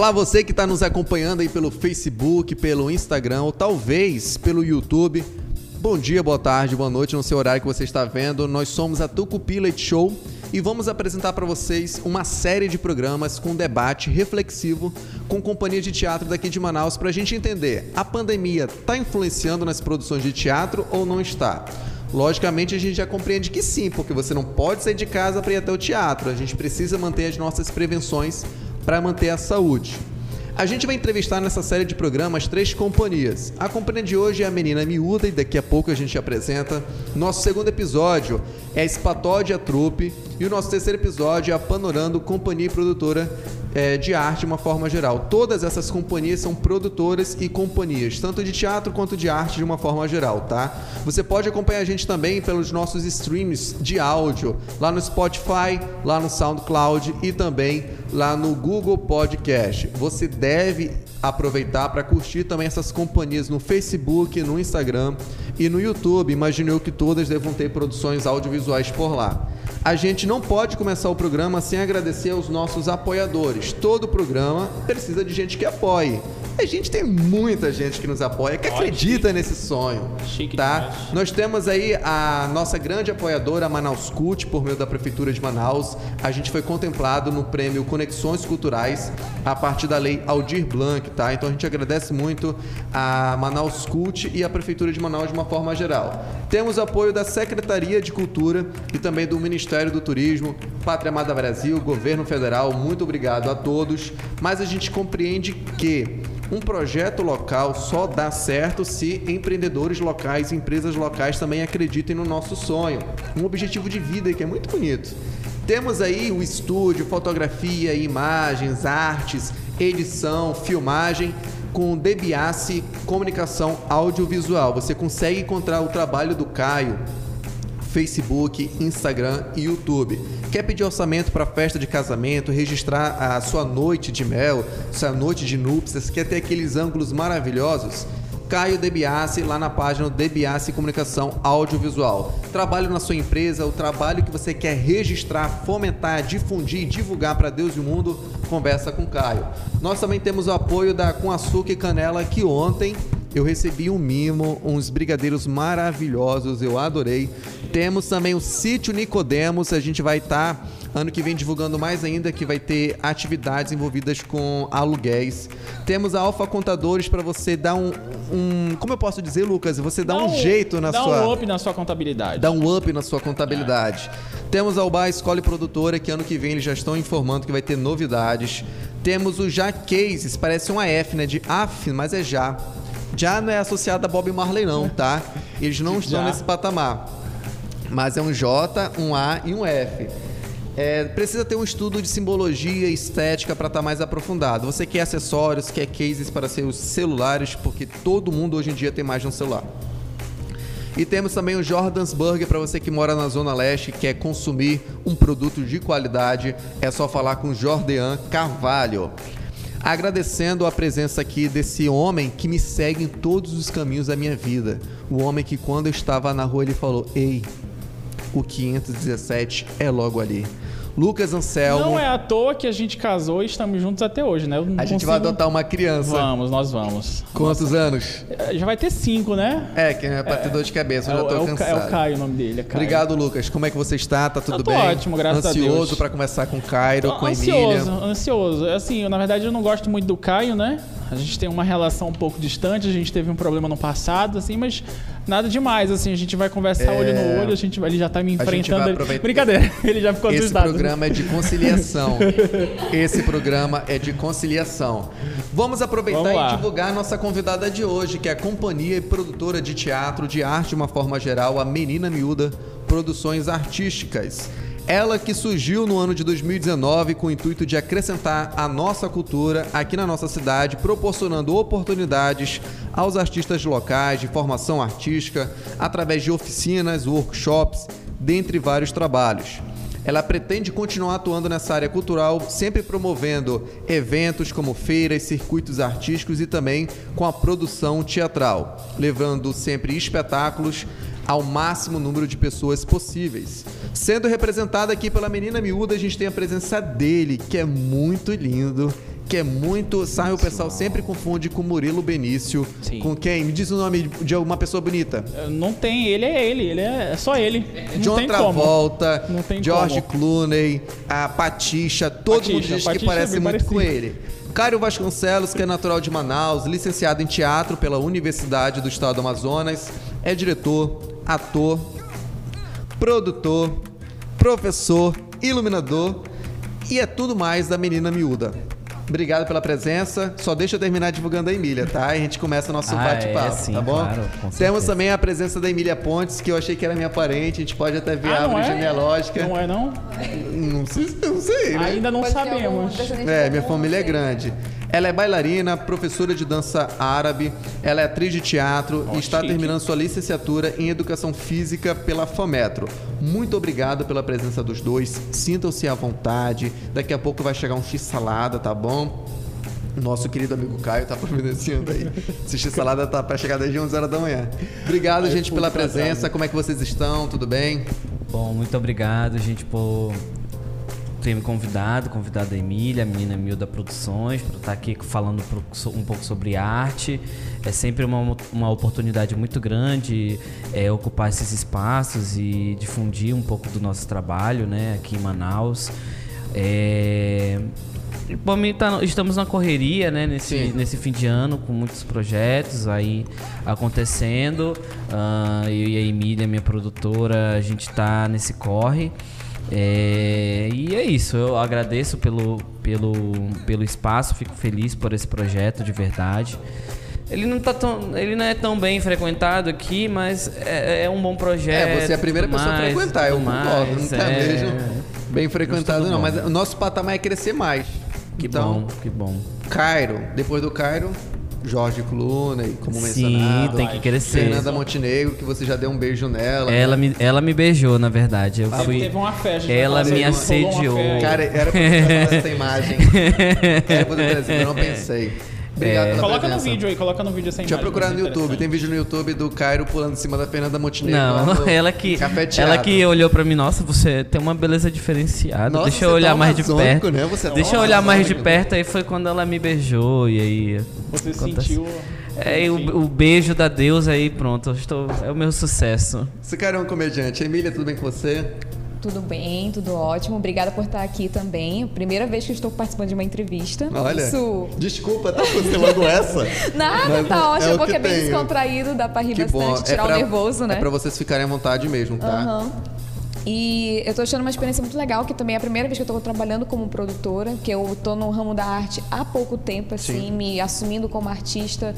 Olá, você que está nos acompanhando aí pelo Facebook, pelo Instagram ou talvez pelo YouTube. Bom dia, boa tarde, boa noite, no seu horário que você está vendo. Nós somos a Tucupi Leite Show e vamos apresentar para vocês uma série de programas com debate reflexivo com companhia de teatro daqui de Manaus para a gente entender a pandemia está influenciando nas produções de teatro ou não está. Logicamente, a gente já compreende que sim, porque você não pode sair de casa para ir até o teatro. A gente precisa manter as nossas prevenções para manter a saúde. A gente vai entrevistar nessa série de programas três companhias. A companhia de hoje é a Menina Miúda e daqui a pouco a gente apresenta. Nosso segundo episódio é a Espatódia Trupe e o nosso terceiro episódio é a Panorando Companhia e Produtora é, de arte de uma forma geral. Todas essas companhias são produtoras e companhias, tanto de teatro quanto de arte de uma forma geral, tá? Você pode acompanhar a gente também pelos nossos streams de áudio, lá no Spotify, lá no SoundCloud e também lá no Google Podcast. Você deve aproveitar para curtir também essas companhias no Facebook, no Instagram e no YouTube. Imagino eu que todas devam ter produções audiovisuais por lá. A gente não pode começar o programa sem agradecer aos nossos apoiadores. Todo programa precisa de gente que apoie. A gente tem muita gente que nos apoia, que acredita nesse sonho. Chique tá? demais. Nós temos aí a nossa grande apoiadora, a Manaus Cult, por meio da Prefeitura de Manaus. A gente foi contemplado no prêmio Conexões Culturais a partir da lei Aldir Blanc, tá? Então a gente agradece muito a Manaus Cult e a Prefeitura de Manaus de uma forma geral. Temos apoio da Secretaria de Cultura e também do Ministério do Turismo, Pátria Amada Brasil, Governo Federal. Muito obrigado a todos. Mas a gente compreende que um projeto local só dá certo se empreendedores locais empresas locais também acreditem no nosso sonho. Um objetivo de vida que é muito bonito. Temos aí o estúdio, fotografia, imagens, artes, edição, filmagem com Debiassi Comunicação Audiovisual. Você consegue encontrar o trabalho do Caio Facebook, Instagram e YouTube. Quer pedir orçamento para festa de casamento, registrar a sua noite de mel, sua noite de núpcias, quer ter aqueles ângulos maravilhosos? Caio Debiassi lá na página Debiassi Comunicação Audiovisual. Trabalho na sua empresa, o trabalho que você quer registrar, fomentar, difundir, divulgar para Deus e o mundo, conversa com Caio. Nós também temos o apoio da Com Açúcar e Canela que ontem eu recebi um mimo, uns brigadeiros maravilhosos, eu adorei. Temos também o Sítio Nicodemos, a gente vai estar ano que vem divulgando mais ainda que vai ter atividades envolvidas com aluguéis. Temos a Alfa Contadores para você dar um, um, como eu posso dizer, Lucas, você dá, um, jeito na dá sua um up na sua contabilidade. dá um up na sua contabilidade. Temos a Ubar Escola e Produtora, que ano que vem eles já estão informando que vai ter novidades. Temos o Já Cases, parece um AF, né? De AF, mas é Já. Já não é associado a Bob Marley, não, tá? Eles não estão Já. nesse patamar. Mas é um J, um A e um F. É, precisa ter um estudo de simbologia e estética para estar mais aprofundado. Você quer acessórios, quer cases para seus celulares, porque todo mundo hoje em dia tem mais de um celular. E temos também o Jordan's Burger para você que mora na Zona Leste e quer consumir um produto de qualidade. É só falar com Jordan Carvalho. Agradecendo a presença aqui desse homem que me segue em todos os caminhos da minha vida. O homem que quando eu estava na rua ele falou: Ei, o 517 é logo ali. Lucas Anselmo. Não é à toa que a gente casou e estamos juntos até hoje, né? A gente consigo- vai adotar uma criança. Vamos, nós vamos. Quantos anos? É, Já vai ter cinco, né? É, que é pra ter dor de cabeça, eu é, já o- tô é o, Ca- cansado. é o Caio o nome dele, é Caio. Obrigado, Lucas. Como é que você está? Tá tudo Eu tô bem? ótimo, graças a Ansioso Deus. para conversar com o Cairo, Tô com a ansioso, Emília. ansioso. Assim, eu, na verdade eu não gosto muito do Caio, né? A gente tem uma relação um pouco distante, a gente teve um problema no passado, assim, mas nada demais, assim, a gente vai conversar É. olho no olho, a gente, vai- ele já tá me enfrentando. aproveitar- Brincadeira, ele já ficou Esse assustado. programa é de conciliação. Esse programa é de conciliação. Vamos aproveitar Vamos e divulgar a nossa convidada de hoje, que é a companhia e produtora de teatro, de arte de uma forma geral, a Menina Miúda Produções Artísticas. Ela que surgiu no ano de 2019 com o intuito de acrescentar a nossa cultura aqui na nossa cidade, proporcionando oportunidades aos artistas locais de formação artística através de oficinas, workshops, dentre vários trabalhos. Ela pretende continuar atuando nessa área cultural, sempre promovendo eventos como feiras, circuitos artísticos e também com a produção teatral, levando sempre espetáculos ao máximo número de pessoas possíveis. Sendo representada aqui pela menina miúda, a gente tem a presença dele, que é muito lindo, que é muito. Sabe, o pessoal sempre confunde com Murilo Benício. Sim. Com quem? Me diz o nome de alguma pessoa bonita. Não tem, ele é ele, ele é, é só ele. Não John tem Travolta, Não tem George como. Clooney, a Patixa, todo Patixa, mundo diz que é parece muito com parecido. ele. Cário Vasconcelos, que é natural de Manaus, licenciado em teatro pela Universidade do Estado do Amazonas, é diretor, ator, produtor, professor, iluminador e é tudo mais da menina miúda. Obrigado pela presença. Só deixa eu terminar divulgando a Emília, tá? E a gente começa o nosso Ah, bate-papo, é, sim, tá bom? claro, Temos também a presença da Emília Pontes, que eu achei que era minha parente. A gente pode até ver a Ah, não árvore é? genealógica. Não é, não? Não sei, não sei né? Ainda não Pode sabemos. É, minha família é grande. Ela é bailarina, professora de dança árabe, ela é atriz de teatro Ó, e está chique. terminando sua licenciatura em Educação Física pela FOMetro. Muito obrigado pela presença dos dois. Sintam-se à vontade. Daqui a pouco vai chegar um X-salada, tá bom? Nosso querido amigo Caio tá providenciando aí. Esse X-salada tá para chegar desde 11 horas da manhã. Obrigado, Aí, gente, pela presença. né? Como é que vocês estão? Tudo bem? Bom, muito obrigado, gente, por ter me convidado, convidado a Emília, a menina Milda Produções, para estar aqui falando um pouco sobre arte. É sempre uma, uma oportunidade muito grande é, ocupar esses espaços e difundir um pouco do nosso trabalho, né, aqui em Manaus. É, me tá- estamos na correria, né, nesse, Sim. nesse fim de ano, com muitos projetos aí acontecendo. Ah, eu e a Emília, minha produtora, a gente tá nesse corre. É, e é isso, eu agradeço pelo, pelo, pelo espaço, fico feliz por esse projeto de verdade. Ele não, tá tão, ele não é tão bem frequentado aqui, mas é, é um bom projeto. É, você é a primeira pessoa a mais, frequentar, eu tudo concordo. Não mais, tá é. mesmo bem frequentado, não. bom. Mas o nosso patamar é crescer mais. Que então, bom, que bom. Cairo. Depois do Cairo, Jorge Clooney, como Sim, mencionado. tem que crescer. Fernanda Montenegro, que você já deu um beijo nela. Ela me, ela me beijou, na verdade. Eu Ah, fui. Teve uma festa. Ela me assediou. Cara, era pra você falar essa imagem. Era pra eu não pensei. Obrigado É. pela Coloca no presença. vídeo aí, coloca no vídeo essa Deixa eu imagem. procurar no ser YouTube. Tem vídeo no YouTube do Cairo pulando em cima da Fernanda Montenegro. Não, no ela que, Café ela que olhou pra mim, nossa, você tem uma beleza diferenciada. Nossa, Deixa eu você olhar tá mais de perto. né? Você tá Deixa eu olhar mais de perto, aí foi quando ela me beijou e aí. Você acontece- sentiu. É, o, o beijo da deusa aí, pronto, estou, é o meu sucesso. Esse cara é um comediante. Emília, tudo bem com você? Tudo bem, tudo ótimo. Obrigada por estar aqui também. Primeira vez que estou participando de uma entrevista. Olha. Isso. Desculpa, tá logo essa. Nada, Mas tá é ótimo, o porque que é bem descontraído, dá pra rir Que bom. bastante, tirar pra- o nervoso, né? É pra vocês ficarem à vontade mesmo, tá? Aham. E eu tô achando uma experiência muito legal, que também é a primeira vez que eu tô trabalhando como produtora, que eu tô no ramo da arte há pouco tempo, assim, Sim. me assumindo como artista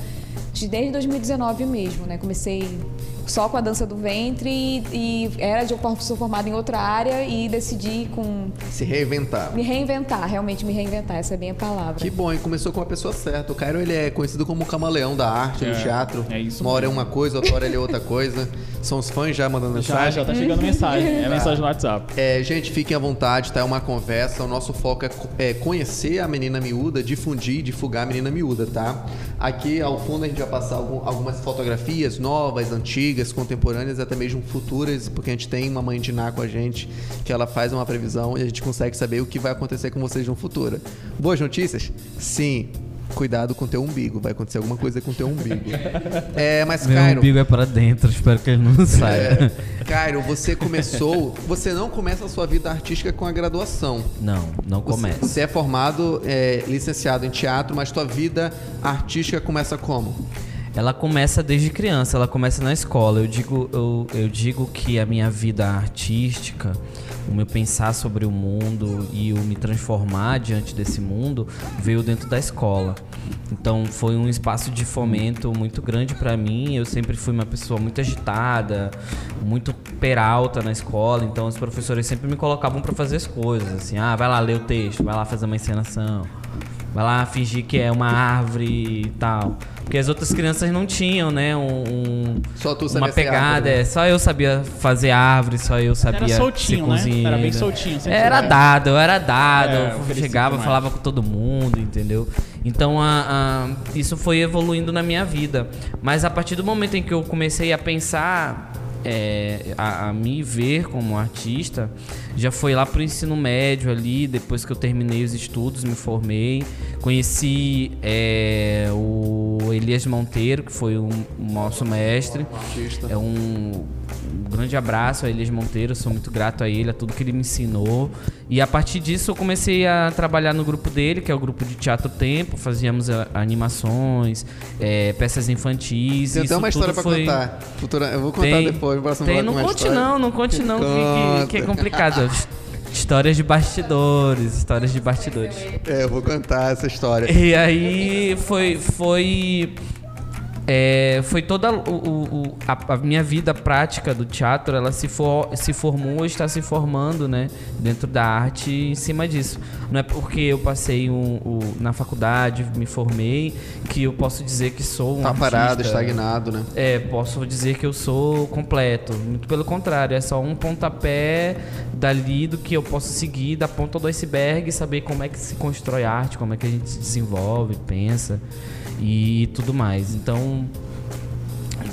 de- desde 2019 mesmo, né? Comecei só com a dança do ventre e, e era de eu sou formada em outra área e decidi com Se reinventar. me reinventar, realmente me reinventar, essa é bem a palavra. Que bom, e começou com a pessoa certa. O Cairo ele é conhecido como o camaleão da arte, do É, teatro. é isso Uma hora é uma coisa, outra hora ele é outra coisa. São os fãs já mandando Já, mensagem. já tá chegando mensagem. É mensagem no WhatsApp. É, gente, fiquem à vontade, tá? É uma conversa. O nosso foco é, é conhecer a menina miúda, difundir, divulgar a menina miúda, tá? Aqui ao fundo a gente vai passar algum- algumas fotografias novas, antigas, contemporâneas, até mesmo futuras, porque a gente tem uma mãe de Ná com a gente, que ela faz uma previsão e a gente consegue saber o que vai acontecer com vocês no futuro. Boas notícias? Sim. Cuidado com teu umbigo, vai acontecer alguma coisa com teu umbigo. É, mas Meu Cairo, umbigo é para dentro, espero que ele não saia. é, Cairo, você começou, você não começa a sua vida artística com a graduação. Não, não Você- começa. Você é formado, é, licenciado em teatro, mas tua vida artística começa como? Ela começa desde criança, ela começa na escola. Eu digo, eu, eu digo que a minha vida artística, o meu pensar sobre o mundo e o me transformar diante desse mundo veio dentro da escola. Então foi um espaço de fomento muito grande para mim. Eu sempre fui uma pessoa muito agitada, muito peralta na escola. Então os professores sempre me colocavam para fazer as coisas, assim, ah, vai lá ler o texto, vai lá fazer uma encenação. Vai lá fingir que é uma árvore e tal. Porque as outras crianças não tinham, né? Um, Só tu uma sabia ser pegada. árvore, né? é, só eu sabia fazer árvore, só eu sabia Era soltinho, ser né? Era bem soltinho, Era dado, eu era dado. É, eu chegava, demais. falava com todo mundo, entendeu? Então a- a- isso foi evoluindo na minha vida. Mas a partir do momento em que eu comecei a pensar é, a, a, me ver como artista já foi lá pro ensino médio ali, depois que eu terminei os estudos, me formei. Conheci é, o Elias Monteiro, que foi um, um nosso mestre. É um, um grande abraço a Elias Monteiro, sou muito grato a ele, a tudo que ele me ensinou. E a partir disso eu comecei a trabalhar no grupo dele, que é o grupo de Teatro Tempo, fazíamos a, animações, é, peças infantis. Tem até uma história pra foi... contar. Futura... Eu vou contar tem, depois, no próximo tem, Não conte história. não, não conte não, que, que, que é complicado. Histórias de bastidores, histórias de bastidores. É, eu vou contar essa história. E aí foi, foi é, foi toda o, o, a, a, minha vida prática do teatro, ela se, for, se formou, está se formando, né, dentro da arte em cima disso. Não é porque eu passei um, um, na faculdade, me formei, que eu posso dizer que sou um tá artista. parado, estagnado, né? É, posso dizer que eu sou completo. Muito pelo contrário, é só um pontapé dali do que eu posso seguir da ponta do iceberg, saber como é que se constrói arte, como é que a gente se desenvolve, pensa e tudo mais. Então,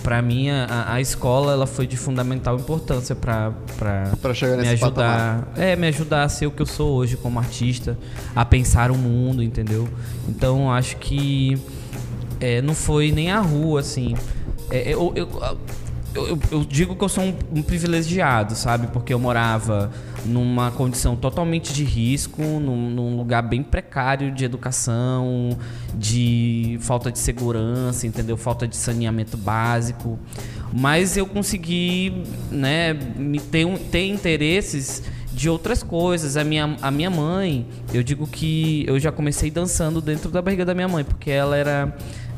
para mim a, a, escola ela foi de fundamental importância para para chegar me nesse ajudar patamar. é me ajudar a ser o que eu sou hoje como artista a pensar o mundo entendeu então acho que é, não foi nem a rua assim é, eu, eu, eu, eu, digo que eu sou um, um, privilegiado, sabe? Porque eu morava numa condição totalmente de risco, num, num, lugar bem precário de educação, de falta de segurança, entendeu? Falta de saneamento básico. Mas eu consegui, né, me ter, ter interesses de outras coisas. A minha, a minha mãe, eu digo que eu já comecei dançando dentro da barriga da minha mãe, porque ela era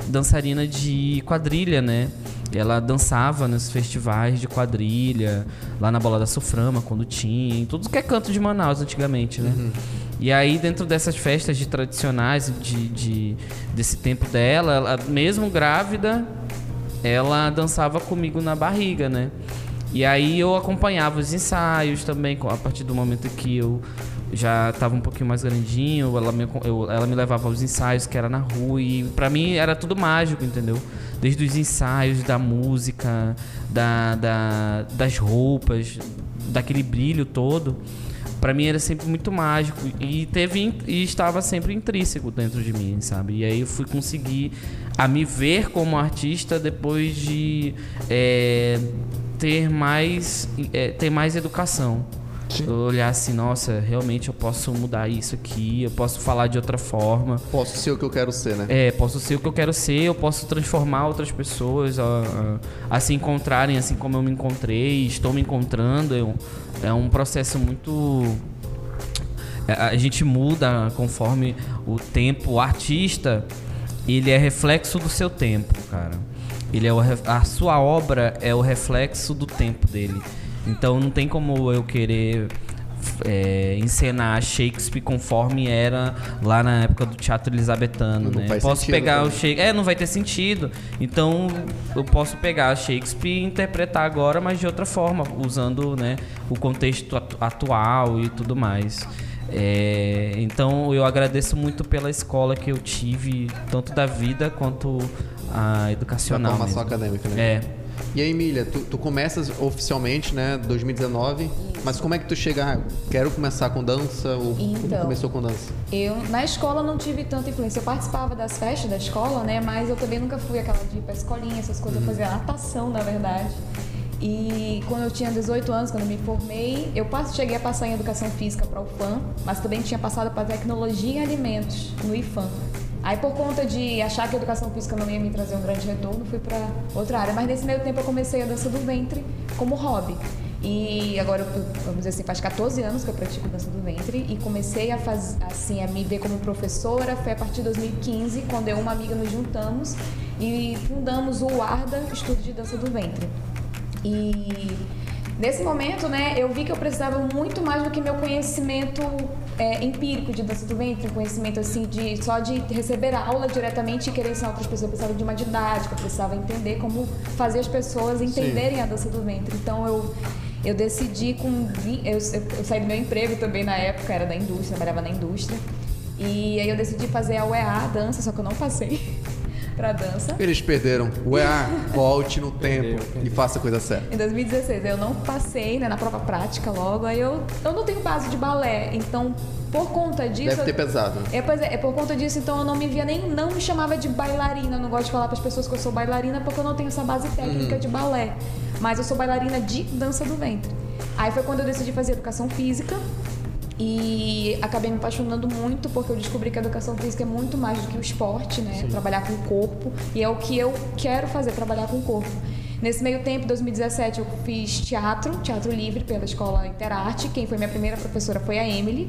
dançarina de quadrilha, né? Ela dançava nos festivais de quadrilha, lá na Bola da Suframa, quando tinha, em tudo que é canto de Manaus antigamente, né? Uhum. E aí, dentro dessas festas de tradicionais de, de, desse tempo dela, ela, mesmo grávida, ela dançava comigo na barriga, né? E aí eu acompanhava os ensaios também, a partir do momento que eu já estava um pouquinho mais grandinho, ela me, eu, ela me levava aos ensaios que era na rua e para mim era tudo mágico, entendeu? Desde os ensaios, da música, da, da, das roupas, daquele brilho todo, para mim era sempre muito mágico e teve e estava sempre intrínseco dentro de mim, sabe? E aí eu fui conseguir a me ver como artista depois de é, ter mais é, ter mais educação Sim. olhar assim, nossa, realmente eu posso mudar isso aqui, eu posso falar de outra forma. Posso ser o que eu quero ser, né? É, posso ser o que eu quero ser, eu posso transformar outras pessoas a, a, a se encontrarem assim como eu me encontrei, estou me encontrando. É, é um processo muito. É, a gente muda conforme o tempo. O artista, ele é reflexo do seu tempo, cara. Ele é o, a sua obra é o reflexo do tempo dele. Então não tem como eu querer é, encenar Shakespeare conforme era lá na época do teatro elizabetano, não né? Posso pegar o Shakespeare, é, não vai ter sentido. Então eu posso pegar Shakespeare e interpretar agora, mas de outra forma, usando, né, o contexto atual e tudo mais. É, então eu agradeço muito pela escola que eu tive, tanto da vida quanto a educacional. A formação acadêmica, né? É. E aí, Emília, tu, tu começas oficialmente, né, 2019, mas como é que tu chega, ah, quero começar com dança ou então, como começou com dança? Eu, na escola não tive tanta influência, eu participava das festas da escola, né, mas eu também nunca fui aquela de ir pra escolinha, essas coisas, uhum. eu fazia natação, na verdade. E quando eu tinha 18 anos, quando eu me formei, eu cheguei a passar em educação física para o FAM, mas também tinha passado para tecnologia em alimentos no IFAM. Aí, por conta de achar que a educação física não ia me trazer um grande retorno, fui para outra área. Mas nesse meio tempo eu comecei a dança do ventre como hobby. E agora, vamos dizer assim, faz 14 anos que eu pratico dança do ventre e comecei a fazer, assim, a me ver como professora. Foi a partir de 2015, quando eu e uma amiga nos juntamos e fundamos o ARDA, Estudo de Dança do Ventre. E Nesse momento, né, eu vi que eu precisava muito mais do que meu conhecimento é, empírico de dança do ventre, conhecimento assim de só de receber a aula diretamente e querer ensinar outras pessoas. Eu precisava de uma didática, eu precisava entender como fazer as pessoas entenderem Sim. a dança do ventre. Então eu eu decidi com eu, eu, saí do meu emprego também na época, era da indústria, trabalhava na indústria. E aí eu decidi fazer a UEA, a dança, só que eu não passei. pra dança. Eles perderam. Ué, volte no tempo e faça a coisa certa. Em 2016, eu não passei né, na prova prática logo, aí eu, eu não tenho base de balé, então por conta disso. Deve ter pesado. É, pois é, é por conta disso, então eu não me via nem. Não me chamava de bailarina. Eu não gosto de falar para as pessoas que eu sou bailarina porque eu não tenho essa base técnica de balé. Mas eu sou bailarina de dança do ventre. Aí foi quando eu decidi fazer educação física. E acabei me apaixonando muito porque eu descobri que a educação física é muito mais do que o esporte, né? Trabalhar com o corpo. E é o que eu quero fazer, trabalhar com o corpo. Nesse meio tempo, em 2017, eu fiz teatro, teatro livre pela escola Interarte. Quem foi minha primeira professora foi a Emily.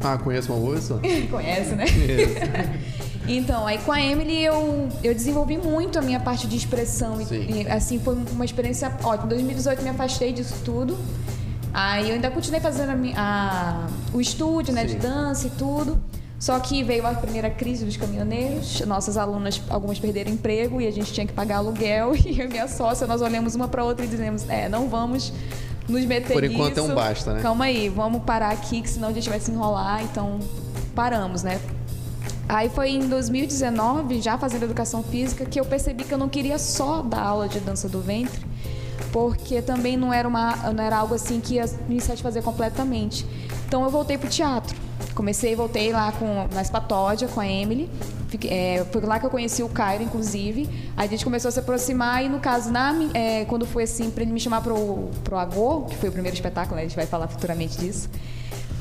Ah, conheço uma moça? Conhece, né? Então, aí com a Emily eu, eu desenvolvi muito a minha parte de expressão. E, Sim. e, assim, foi uma experiência ótima. Em 2018 me afastei disso tudo. Aí eu ainda continuei fazendo a, a- o estúdio, né, de Sim. dança e tudo. Só que veio a primeira crise dos caminhoneiros. Nossas alunas, algumas perderam emprego e a gente tinha que pagar aluguel. E eu e minha sócia, nós olhamos uma para outra e dizemos: é, não vamos nos meter Por enquanto é um basta, né? Calma aí, vamos parar aqui, que senão a gente vai se enrolar. Então, paramos, né? Aí foi em 2019, já fazendo educação física, que eu percebi que eu não queria só dar aula de dança do ventre, porque também não era, uma, não era algo assim que ia me satisfazer completamente. Então eu voltei pro teatro. Comecei, voltei lá com, na Espatódia, com a Emily. Fiquei- é, foi lá que eu conheci o Cairo, inclusive. Aí a gente começou a se aproximar e, no caso, na, é, quando foi assim, para ele me chamar pro, pro Agô, que foi o primeiro espetáculo, né, a gente vai falar futuramente disso.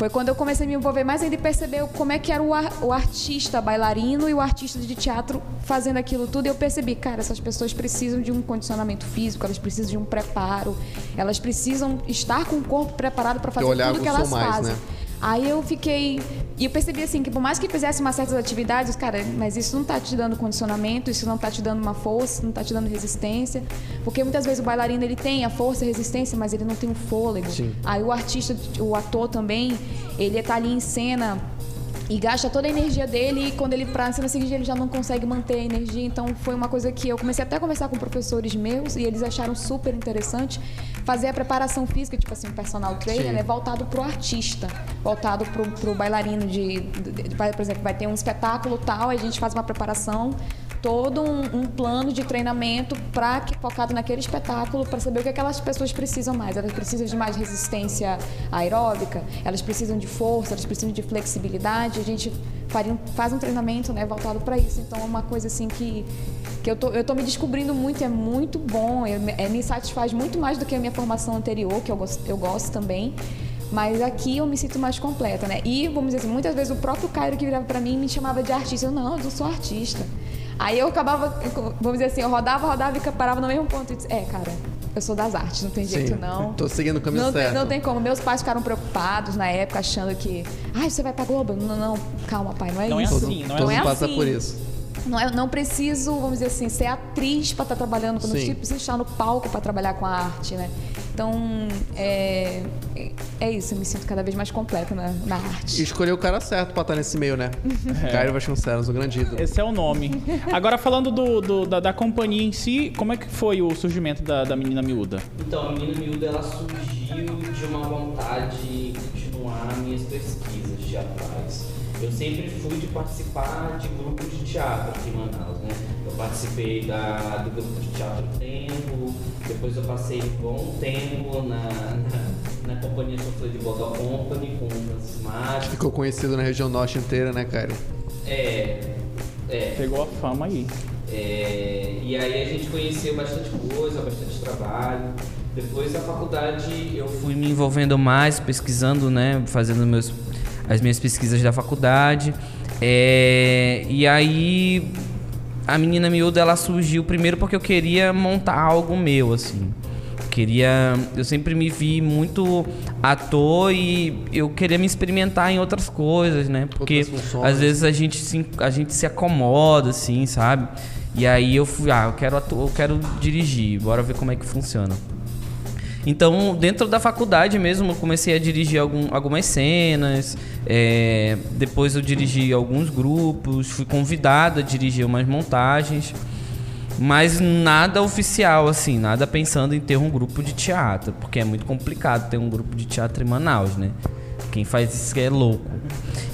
Foi quando eu comecei a me envolver mais ainda e perceber como é que era o, ar- o artista bailarino e o artista de teatro fazendo aquilo tudo. E eu percebi, cara, essas pessoas precisam de um condicionamento físico, elas precisam de um preparo, elas precisam estar com o corpo preparado para fazer tudo que elas mais, fazem. né? Aí eu fiquei. E eu percebi assim que por mais que fizesse umas certas atividades, cara, mas isso não tá te dando condicionamento, isso não tá te dando uma força, não tá te dando resistência. Porque muitas vezes o bailarino ele tem a força e a resistência, mas ele não tem o fôlego. Sim. Aí o artista, o ator também, ele tá ali em cena e gasta toda a energia dele e quando ele pra na cena seguinte ele já não consegue manter a energia. Então foi uma coisa que eu comecei até a conversar com professores meus e eles acharam super interessante fazer a preparação física, tipo assim, um personal trainer, Sim. né, voltado pro artista, voltado pro, pro bailarino de, de- de- por exemplo, vai ter um espetáculo tal, a gente faz uma preparação todo um, um plano de treinamento para focado naquele espetáculo para saber o que aquelas pessoas precisam mais. Elas precisam de mais resistência aeróbica, elas precisam de força, elas precisam de flexibilidade. A gente faz um treinamento né, voltado para isso. Então é uma coisa assim que, que eu, tô, eu tô me descobrindo muito, é muito bom, é, é, me satisfaz muito mais do que a minha formação anterior, que eu eu gosto também. Mas aqui eu me sinto mais completa, né? E, vamos dizer assim, muitas vezes o próprio Cairo que virava para mim me chamava de artista. Eu, não, eu sou artista. Aí eu acabava, vamos dizer assim, eu rodava, rodava e parava no mesmo ponto. E disse, é, cara, eu sou das artes, não tem jeito não. Tô seguindo o caminho Não tem, certo. não tem como. Meus pais ficaram preocupados na época, achando que, ai, você vai pra Globo? Não, não, calma, pai, não é Não é isso. assim, não é Todo assim. mundo passa assim. por isso. Não, é, não preciso, vamos dizer assim, ser atriz para estar trabalhando, não Sim. preciso estar no palco para trabalhar com a arte, né? Então, é, é isso, eu me sinto cada vez mais completa na, na E arte. escolheu o cara certo pra estar nesse meio, né? Caio Vasconcelos, o grande ídolo. Esse é o nome. Agora, falando do, do- da, da companhia em si, como é que foi o surgimento da, da menina miúda? Então, a Menina Miúda ela surgiu de uma vontade de continuar minhas pesquisas teatrais. Eu sempre fui de participar de grupos de teatro aqui em Manaus, né? Eu participei da, do grupo de teatro Tempo, depois eu passei um bom tempo na, na, na companhia Sofia de Boga Company com o Francis. Ficou conhecido na região norte inteira, né, Caio? É, é, Pegou a fama aí. é, e aí a gente conheceu bastante coisa, bastante trabalho. Depois da faculdade eu fui me envolvendo mais, pesquisando, né, fazendo meus, as minhas pesquisas da faculdade. É, e aí a menina miúda ela surgiu primeiro porque eu queria montar algo meu, assim. Queria, eu sempre me vi muito ator e eu queria me experimentar em outras coisas, né? Porque às vezes a gente se, a gente se acomoda, assim, sabe? E aí eu fui, ah, eu quero atu- eu quero dirigir, bora ver como é que funciona. Então, dentro da faculdade mesmo, eu comecei a dirigir algum- algumas cenas. é, depois eu dirigi alguns grupos, fui convidado a dirigir umas montagens. Mas nada oficial, assim, nada pensando em ter um grupo de teatro, porque é muito complicado ter um grupo de teatro em Manaus, né? Quem faz isso é louco.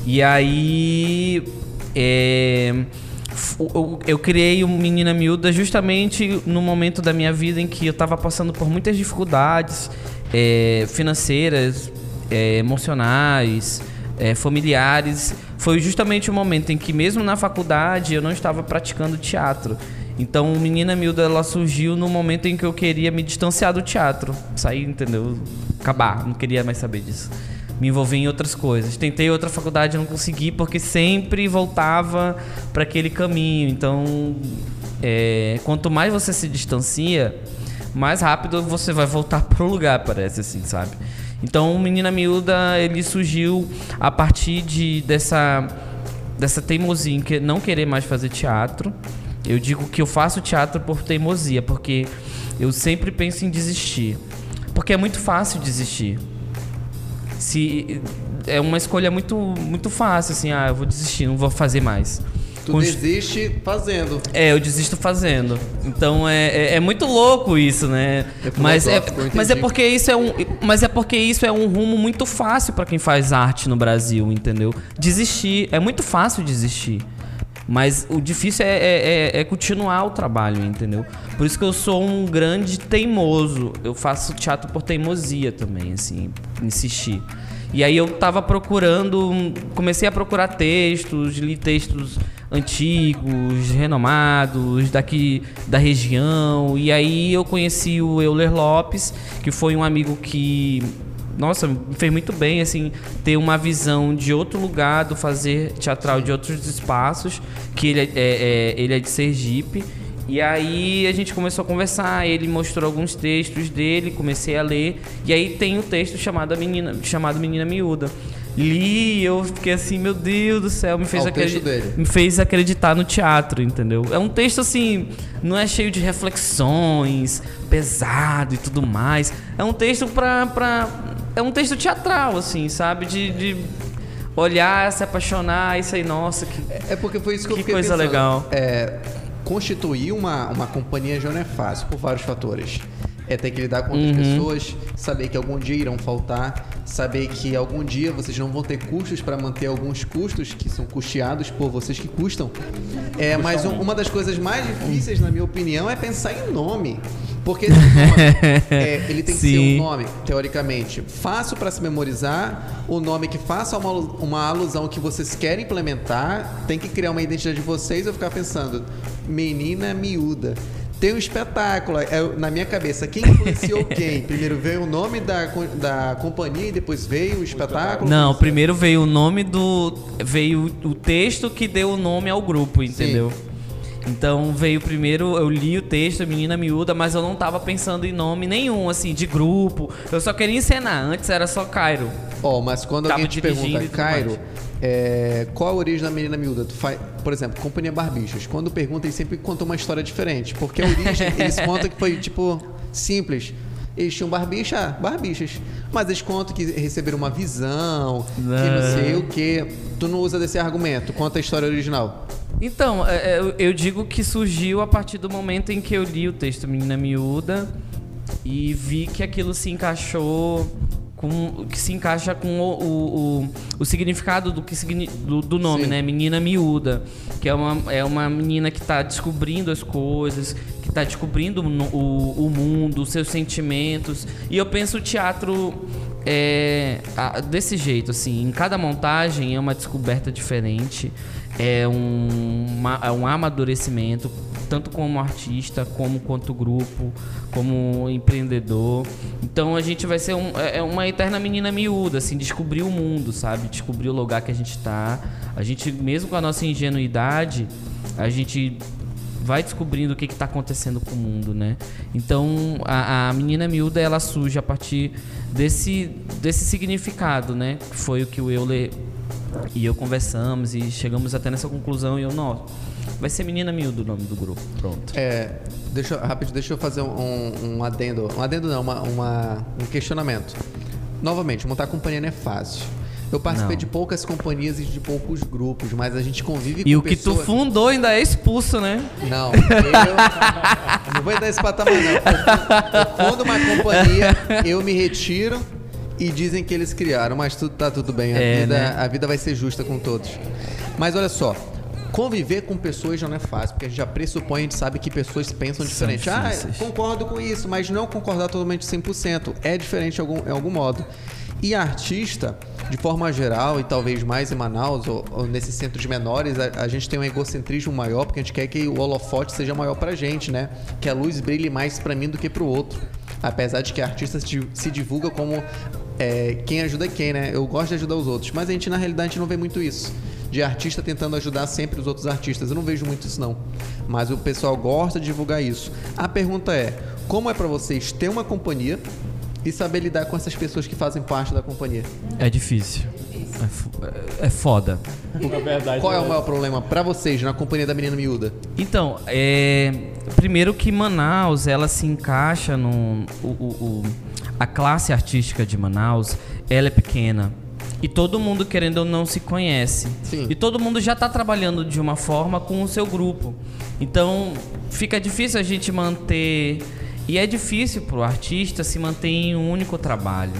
E aí. é, eu, criei o Menina Miúda justamente no momento da minha vida em que eu estava passando por muitas dificuldades é, financeiras, é, emocionais, é, familiares. Foi justamente o momento em que, mesmo na faculdade, eu não estava praticando teatro. Então, o Menina Miúda ela surgiu no momento em que eu queria me distanciar do teatro, sair, entendeu? Acabar, não queria mais saber disso me envolvi em outras coisas. Tentei outra faculdade, não consegui porque sempre voltava para aquele caminho. Então, é, quanto mais você se distancia, mais rápido você vai voltar pro lugar, parece assim, sabe? Então, Menina Miúda, ele surgiu a partir de dessa dessa teimosia em não querer mais fazer teatro. Eu digo que eu faço teatro por teimosia, porque eu sempre penso em desistir. Porque é muito fácil desistir se é uma escolha muito muito fácil assim, ah, eu vou desistir, não vou fazer mais. Tu Const... desiste fazendo. É, eu desisto fazendo. Então é, é, é muito louco isso, né? É mas é, mas é porque isso é um, mas é porque isso é um rumo muito fácil para quem faz arte no Brasil, entendeu? Desistir é muito fácil desistir. Mas o difícil é, é, é, é, continuar o trabalho, entendeu? Por isso que eu sou um grande teimoso. Eu faço teatro por teimosia também, assim, insistir. E aí eu tava procurando, comecei a procurar textos, li textos antigos, renomados, daqui da região. E aí eu conheci o Euler Lopes, que foi um amigo que nossa, me fez muito bem, assim, ter uma visão de outro lugar, do fazer teatral de outros espaços, que ele é, é, é, ele é de Sergipe. E aí a gente começou a conversar, ele mostrou alguns textos dele, comecei a ler, e aí tem o um texto chamado Menina, chamado Menina Miúda. Li, eu fiquei assim, meu Deus do céu, me fez, me fez acreditar no teatro, entendeu? É um texto assim, não é cheio de reflexões, pesado e tudo mais. É um texto pra, pra é um texto teatral, assim, sabe? De, de olhar, se apaixonar, isso aí, nossa, que, é, é porque foi isso que, que eu fiquei coisa pensando. legal. É, constituir uma, uma companhia já não é fácil, por vários fatores. É ter que lidar com outras uhum. pessoas, saber que algum dia irão faltar, saber que algum dia vocês não vão ter custos para manter alguns custos que são custeados por vocês que custam. É, mas um, uma das coisas mais difíceis, na minha opinião, é pensar em nome. Porque esse nome, é, ele tem que Sim. ser um nome, teoricamente, fácil para se memorizar, o um nome que faça uma, uma alusão que vocês querem implementar, tem que criar uma identidade de vocês. Eu ficar pensando, menina miúda. Tem um espetáculo, é, na minha cabeça, quem influenciou quem? Primeiro veio o nome da, da companhia e depois veio o espetáculo? Não, primeiro veio o nome do. Veio o texto que deu o nome ao grupo, entendeu? Sim. Então veio primeiro, eu li o texto, Menina Miúda, mas eu não tava pensando em nome nenhum, assim, de grupo. Eu só queria encenar. Antes era só Cairo. Ó, oh, mas quando tava alguém te pergunta, Cairo, é, qual a origem da Menina Miúda? Tu faz, por exemplo, Companhia Barbichos. Quando perguntam, eles sempre contam uma história diferente. Porque a origem, eles contam que foi, tipo, simples. Eles tinham barbicha, barbichas. Mas eles contam que receberam uma visão, não. que não sei o quê. Tu não usa desse argumento. Conta a história original. Então, é, é, eu digo que surgiu a partir do momento em que eu li o texto Menina Miúda e vi que aquilo se encaixou com que se encaixa com o, o, o, o significado do, que, do, do nome, Sim. né? Menina miúda, que é uma, é uma menina que está descobrindo as coisas, que está descobrindo o, o mundo, os seus sentimentos. E eu penso o teatro é, desse jeito, assim, em cada montagem é uma descoberta diferente é um, uma, é um amadurecimento, tanto como artista, como quanto grupo, como empreendedor. Então a gente vai ser um, é, é uma eterna menina miúda, assim, descobrir o mundo, sabe? Descobrir o lugar que a gente está. A gente, mesmo com a nossa ingenuidade, a gente vai descobrindo o que está acontecendo com o mundo, né? Então a, a, menina miúda ela surge a partir desse, desse significado, né? Que foi o que o Euler e eu conversamos e chegamos até nessa conclusão e eu, não, vai ser Menina Miúdo o nome do grupo. Pronto. É, deixa, rápido, deixa eu fazer um, um adendo. Um adendo não, uma, uma, um questionamento. Novamente, montar companhia não é fácil. Eu participei não. de poucas companhias e de poucos grupos, mas a gente convive com E o que tu fundou ainda é expulso, né? Não, eu não vou dar esse patamar não. Eu fundo uma companhia, eu me retiro e dizem que eles criaram, mas tudo tá tudo bem. A, é, vida, né? a vida vai ser justa com todos. Mas olha só, conviver com pessoas já não é fácil, porque a gente já pressupõe, a gente sabe que pessoas pensam diferente. Ah, concordo com isso, mas não concordar totalmente 100%. É diferente de algum, em algum modo. E artista, de forma geral, e talvez mais em Manaus, ou, ou nesses centros menores, a, a gente tem um egocentrismo maior, porque a gente quer que o holofote seja maior pra gente, né? Que a luz brilhe mais pra mim do que pro outro. Apesar de que artista se, se divulga como é, quem ajuda quem, né? Eu gosto de ajudar os outros, mas a gente, na realidade, a não vê muito isso. De artista tentando ajudar sempre os outros artistas. Eu não vejo muito isso, não. Mas o pessoal gosta de divulgar isso. A pergunta é: como é pra vocês ter uma companhia e saber lidar com essas pessoas que fazem parte da companhia? É difícil. É, é foda. Na verdade. Qual é o maior problema pra vocês na companhia da menina miúda? Então, é, primeiro que Manaus, ela se encaixa no... o- o- o- a classe artística de Manaus, ela é pequena. E todo mundo, querendo ou não, se conhece. Sim. E todo mundo já está trabalhando de uma forma com o seu grupo. Então, fica difícil a gente manter... E é difícil pro artista se manter em um único trabalho.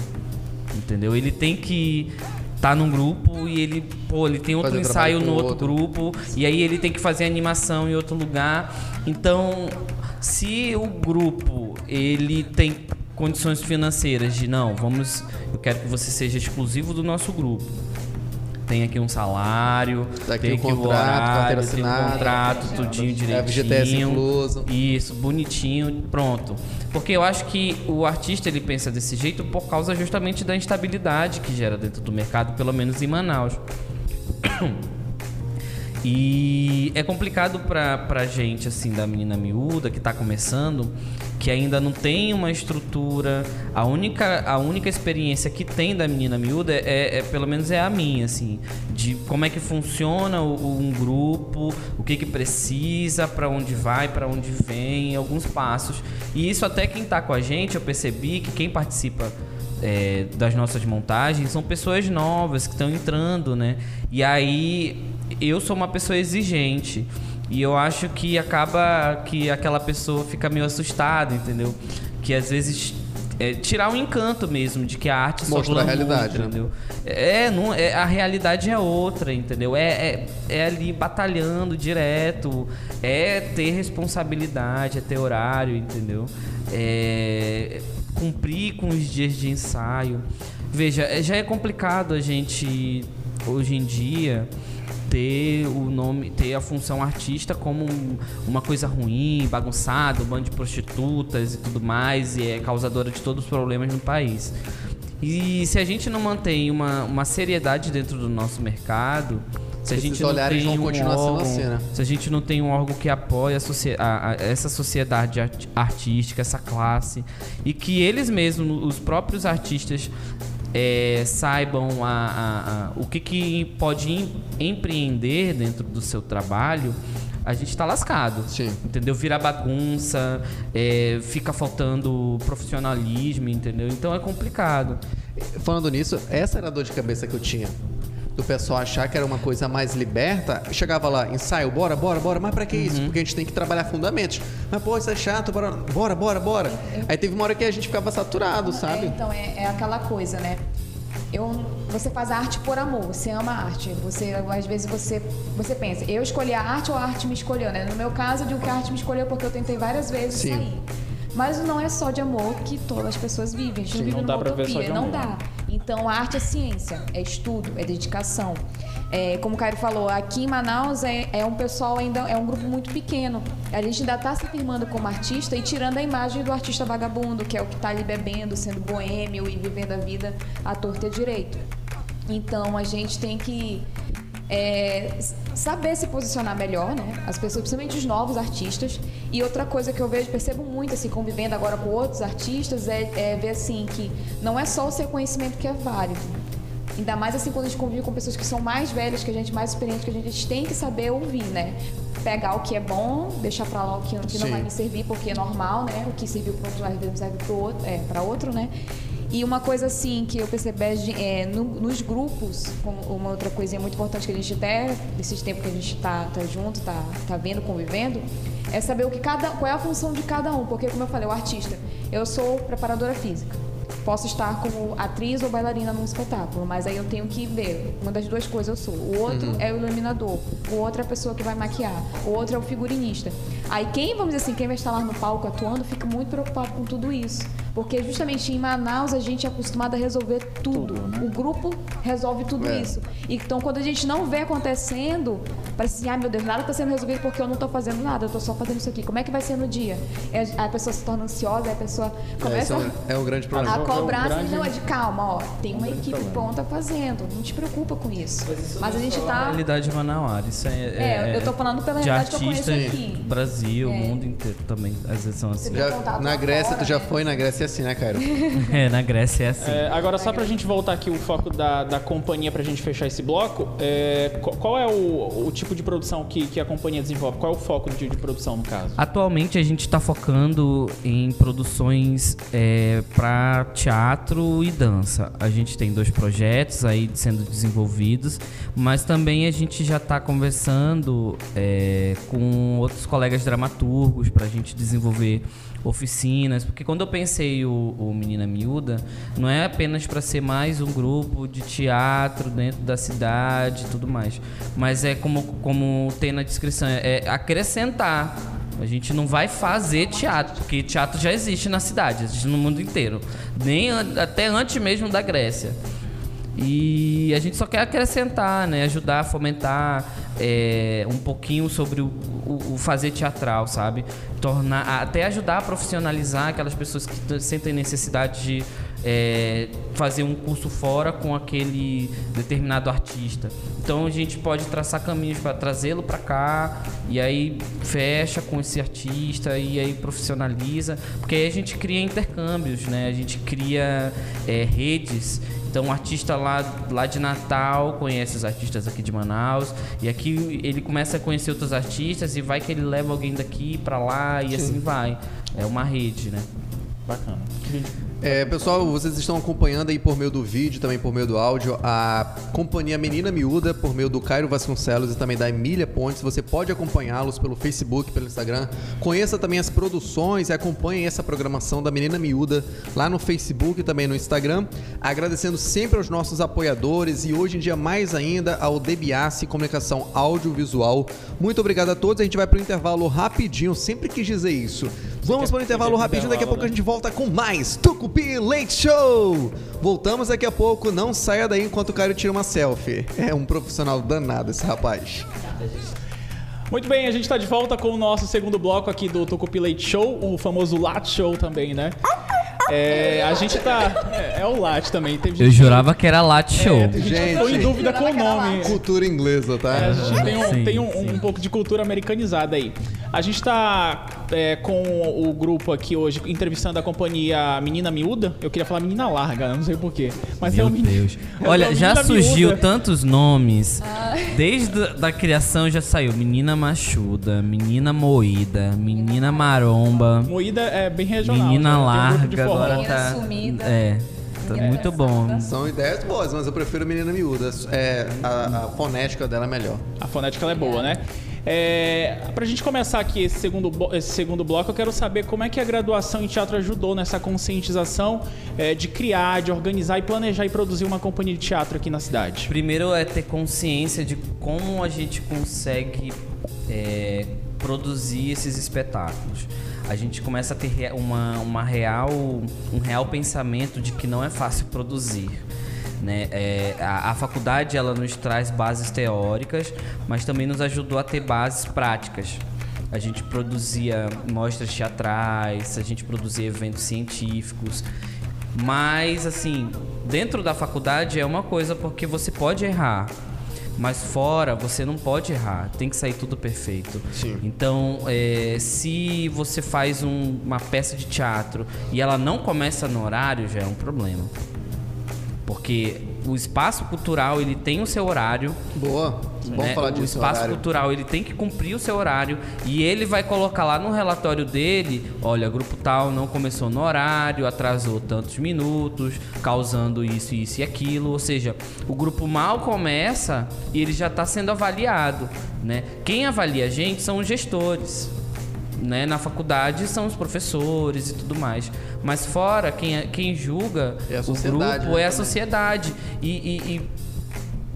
Entendeu? Ele tem que estar num grupo e ele, pô, ele tem outro Fazer ensaio no outro outro. grupo e aí ele tem que fazer animação em outro lugar. Então, se o grupo ele tem condições financeiras de não, vamos, eu quero que você seja exclusivo do nosso grupo. Tem aqui um salário, Tá aqui tem aqui o contrato, horário, tem um contrato, tudinho É, direitinho. FGTS incluso. Isso, bonitinho, pronto. Porque eu acho que o artista ele pensa desse jeito por causa justamente da instabilidade que gera dentro do mercado, pelo menos em Manaus. E é complicado pra, pra gente, assim, da menina miúda que tá começando, que ainda não tem uma estrutura. A única, a única experiência que tem da menina miúda é, é- pelo menos é a minha, assim, de como é que funciona o- um grupo, o que que precisa, pra onde vai, pra onde vem, alguns passos. E isso até quem tá com a gente, eu percebi que quem participa é, das nossas montagens são pessoas novas que estão entrando, né? E aí eu sou uma pessoa exigente. E eu acho que acaba que aquela pessoa fica meio assustada, entendeu? Que às vezes é, tirar o encanto mesmo de que a arte só Mostrar a glamour, realidade, né? entendeu? É, não, é, a realidade é outra, entendeu? É, é, é ali batalhando direto, é ter responsabilidade, é ter horário, entendeu? É cumprir com os dias de ensaio. Veja, é- já é complicado a gente hoje em dia ter o nome, ter a função artista como um- uma coisa ruim, bagunçada, um bando de prostitutas e tudo mais, e é causadora de todos os problemas no país. E se a gente não mantém uma, uma seriedade dentro do nosso mercado, se a gente não tem um órgão, assim, né? se a gente não tem um órgão que apoie a a- a- essa sociedade art- artística, essa classe, e que eles mesmos, os próprios artistas, é, saibam a- a- a- o que, que pode em- empreender dentro do seu trabalho, a gente está lascado. Sim. Entendeu? Vira bagunça, é, fica faltando profissionalismo, entendeu? Então é complicado. Falando nisso, essa era a dor de cabeça que eu tinha. Do pessoal achar que era uma coisa mais liberta. Chegava lá, ensaio, bora, bora, bora. Mas pra que isso? Porque a gente tem que trabalhar fundamentos. Mas, pô, isso é chato, bora, bora, bora, bora. Aí teve uma hora que a gente ficava saturado, É, sabe? então, é, é aquela coisa, né? Eu, você faz a arte por amor, você ama a arte. Você, às vezes você, você pensa, eu escolhi a arte ou a arte me escolheu, né? No meu caso, eu digo que a arte me escolheu porque eu tentei várias vezes Sim. sair. Mas não é só de amor que todas as pessoas vivem. A gente Sim, não vive não numa dá pra ver utopia, só de não amor. dá. Então, a arte é ciência, é estudo, é dedicação. É, como o Caio falou, aqui em Manaus é, é um pessoal ainda, é um grupo muito pequeno. A gente ainda está se firmando como artista e tirando a imagem do artista vagabundo, que é o que está ali bebendo, sendo boêmio e vivendo a vida à torta e direito. Então, a gente tem que é, saber se posicionar melhor, né? As pessoas, principalmente os novos artistas. E outra coisa que eu vejo, percebo muito, assim, convivendo agora com outros artistas, é, é ver, assim, que não é só o seu conhecimento que é válido. Ainda mais, assim, quando a gente convive com pessoas que são mais velhas que a gente, mais experientes que a gente, tem que saber ouvir, né? Pegar o que é bom, deixar pra lá o que, não Sim. vai me servir porque é normal, né? O que serviu para outro, não serve para outro, é, outro, né? E uma coisa assim que eu percebi é, é, no- nos grupos, uma outra coisinha muito importante que a gente até, desses tempos que a gente tá, tá junto, tá, tá vendo, convivendo, é saber o que cada, qual é a função de cada um. Porque, como eu falei, o artista, eu sou preparadora física. posso estar como atriz ou bailarina num espetáculo, mas aí eu tenho que ver. Uma das duas coisas eu sou. O outro é o iluminador, o outro é a pessoa que vai maquiar, o outro é o figurinista. Aí quem, vamos dizer assim, quem vai estar lá no palco atuando, fica muito preocupado com tudo isso. Porque justamente em Manaus a gente é acostumado a resolver tudo. O grupo resolve tudo É. isso. Então quando a gente não vê acontecendo, parece assim, ai meu Deus, nada está sendo resolvido porque eu não estou fazendo nada, eu estou só fazendo isso aqui. Como é que vai ser no dia? É, A pessoa se torna ansiosa, a pessoa É, começa isso é um- é um grande problema. a É um cobrar, grande- assim, não, é de calma, ó, tem uma grande equipe problema. pronta fazendo, não te preocupa com isso. Mas a gente A tá... realidade manauara, isso é, É, eu tô falando pela de realidade que eu conheço artistas aqui. Brasil, o É. mundo inteiro também, às vezes são assim. Já- na Grécia, fora, tu já né? foi na Grécia é assim, né, Cairo? É, na Grécia é assim. É, agora, só pra gente voltar aqui o foco da, da companhia pra gente fechar esse bloco, é, qual, é o, o tipo de produção que, que a companhia desenvolve? Qual é o foco de, de produção, no caso? Atualmente a gente está focando em produções é, para teatro e dança. A gente tem dois projetos aí sendo desenvolvidos, mas também a gente já está conversando é, com outros colegas dramaturgos para a gente desenvolver oficinas, porque quando eu pensei o, o Menina Miúda, não é apenas para ser mais um grupo de teatro dentro da cidade e tudo mais, mas é como, como tem na descrição, é acrescentar. A gente não vai fazer teatro, porque teatro já existe na cidade, existe no mundo inteiro, nem até antes mesmo da Grécia. E a gente só quer acrescentar, né? Ajudar a fomentar é, um pouquinho sobre o, o- o fazer teatral, sabe? Tornar, até ajudar a profissionalizar aquelas pessoas que sentem necessidade de é, fazer um curso fora com aquele determinado artista. Então a gente pode traçar caminhos para trazê-lo para cá e aí fecha com esse artista e aí profissionaliza, porque aí a gente cria intercâmbios, né? A gente cria é, redes. Então, um artista lá, lá de Natal conhece os artistas aqui de Manaus. E aqui ele começa a conhecer outros artistas e vai que ele leva alguém daqui pra lá e assim vai. É uma rede, né? Bacana. É, pessoal, vocês estão acompanhando aí por meio do vídeo, também por meio do áudio, a companhia Menina Miúda, por meio do Cairo Vasconcelos e também da Emília Pontes. Você pode acompanhá-los pelo Facebook, pelo Instagram. Conheça também as produções e acompanhe essa programação da Menina Miúda lá no Facebook e também no Instagram. Agradecendo sempre aos nossos apoiadores e hoje em dia mais ainda ao DBAC Comunicação Audiovisual. Muito obrigado a todos. A gente vai para o intervalo rapidinho, sempre quis dizer isso. Vamos para o intervalo quer rapidinho, daqui a pouco a né? gente volta com mais Tucupi Leite Show! Voltamos daqui a pouco, não saia daí enquanto o Caio tira uma selfie. É um profissional danado esse rapaz. Muito bem, a gente tá de volta com o nosso segundo bloco aqui do Tocupi Leite Show, o famoso Lat Show também, né? É, a gente tá. É, é o Lat também. Eu gente- jurava que era Lat Show. É, tem gente que ficou em Gente. dúvida com o nome. Cultura inglesa, tá? É, a gente tem, um, Sim, tem um, sim. um pouco de cultura americanizada aí. A gente tá é, com o grupo aqui hoje entrevistando a companhia Menina Miúda. Eu queria falar Menina Larga, não sei porquê. Mas é Meu o Menina. Deus. é Olha, já surgiu Miúda. tantos nomes. Desde a da criação já saiu Menina Machuda, Menina Moída, Menina Maromba, Moída é bem regional. Menina né? Um Larga. forró. Agora Menina tá. Sumida. É, tá muito bom. São ideias boas, mas eu prefiro Menina Miúda. É, a, a fonética dela é melhor. A fonética ela é boa, né? É, pra gente começar aqui esse segundo, esse segundo bloco, eu quero saber como é que a graduação em teatro ajudou nessa conscientização é, de criar, de organizar e planejar e produzir uma companhia de teatro aqui na cidade. Primeiro é ter consciência de como a gente consegue é, produzir esses espetáculos. A gente começa a ter uma, uma real, um real pensamento de que não é fácil produzir. Né? É, a, a faculdade ela nos traz bases teóricas, mas também nos ajudou a ter bases práticas. A gente produzia mostras teatrais, a gente produzia eventos científicos. Mas, assim, dentro da faculdade é uma coisa porque você pode errar. Mas fora você não pode errar, tem que sair tudo perfeito. Sim. Então, é, se você faz um- uma peça de teatro e ela não começa no horário, já é um problema. Porque o espaço cultural ele tem o seu horário, Boa. Vamos né? falar o disso. espaço horário. cultural ele tem que cumprir o seu horário e ele vai colocar lá no relatório dele, olha, grupo tal não começou no horário, atrasou tantos minutos, causando isso, isso e aquilo. Ou seja, o grupo mal começa e ele já está sendo avaliado, né? Quem avalia a gente são os gestores. Né? Na faculdade são os professores e tudo mais. Mas fora, quem, é- quem julga É o grupo né, é a também. sociedade. E, e- e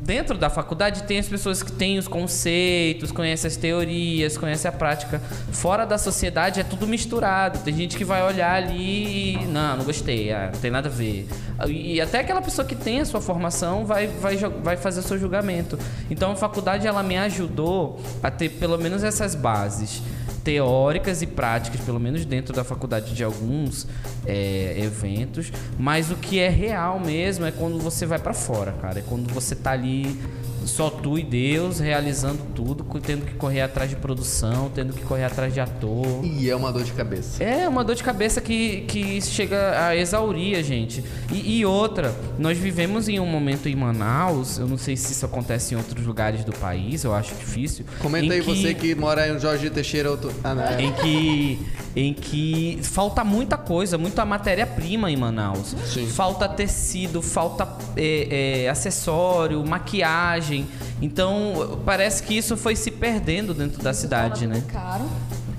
dentro da faculdade tem as pessoas que têm os conceitos, conhecem as teorias, conhecem a prática. Fora da sociedade é tudo misturado. Tem gente que vai olhar ali e. Não, não gostei, ah, não tem nada a ver. E até aquela pessoa que tem a sua formação vai, vai, vai fazer o seu julgamento. Então a faculdade ela me ajudou a ter pelo menos essas bases teóricas e práticas, pelo menos dentro da faculdade de alguns é, eventos, mas o que é real mesmo é quando você vai pra fora, cara. É quando você tá ali só tu e Deus realizando tudo, tendo que correr atrás de produção, tendo que correr atrás de ator. E é uma dor de cabeça. É uma dor de cabeça que, que chega a exaurir a gente. E, e outra, nós vivemos em um momento em Manaus, eu não sei se isso acontece em outros lugares do país, eu acho difícil. Comenta aí você que mora em Jorge Teixeira. Outro... Ah, não. em que em que falta muita coisa, muita matéria-prima em Manaus. Sim. Falta tecido, falta é, é, acessório, maquiagem. Então parece que isso foi se perdendo dentro da cidade, né? Caro.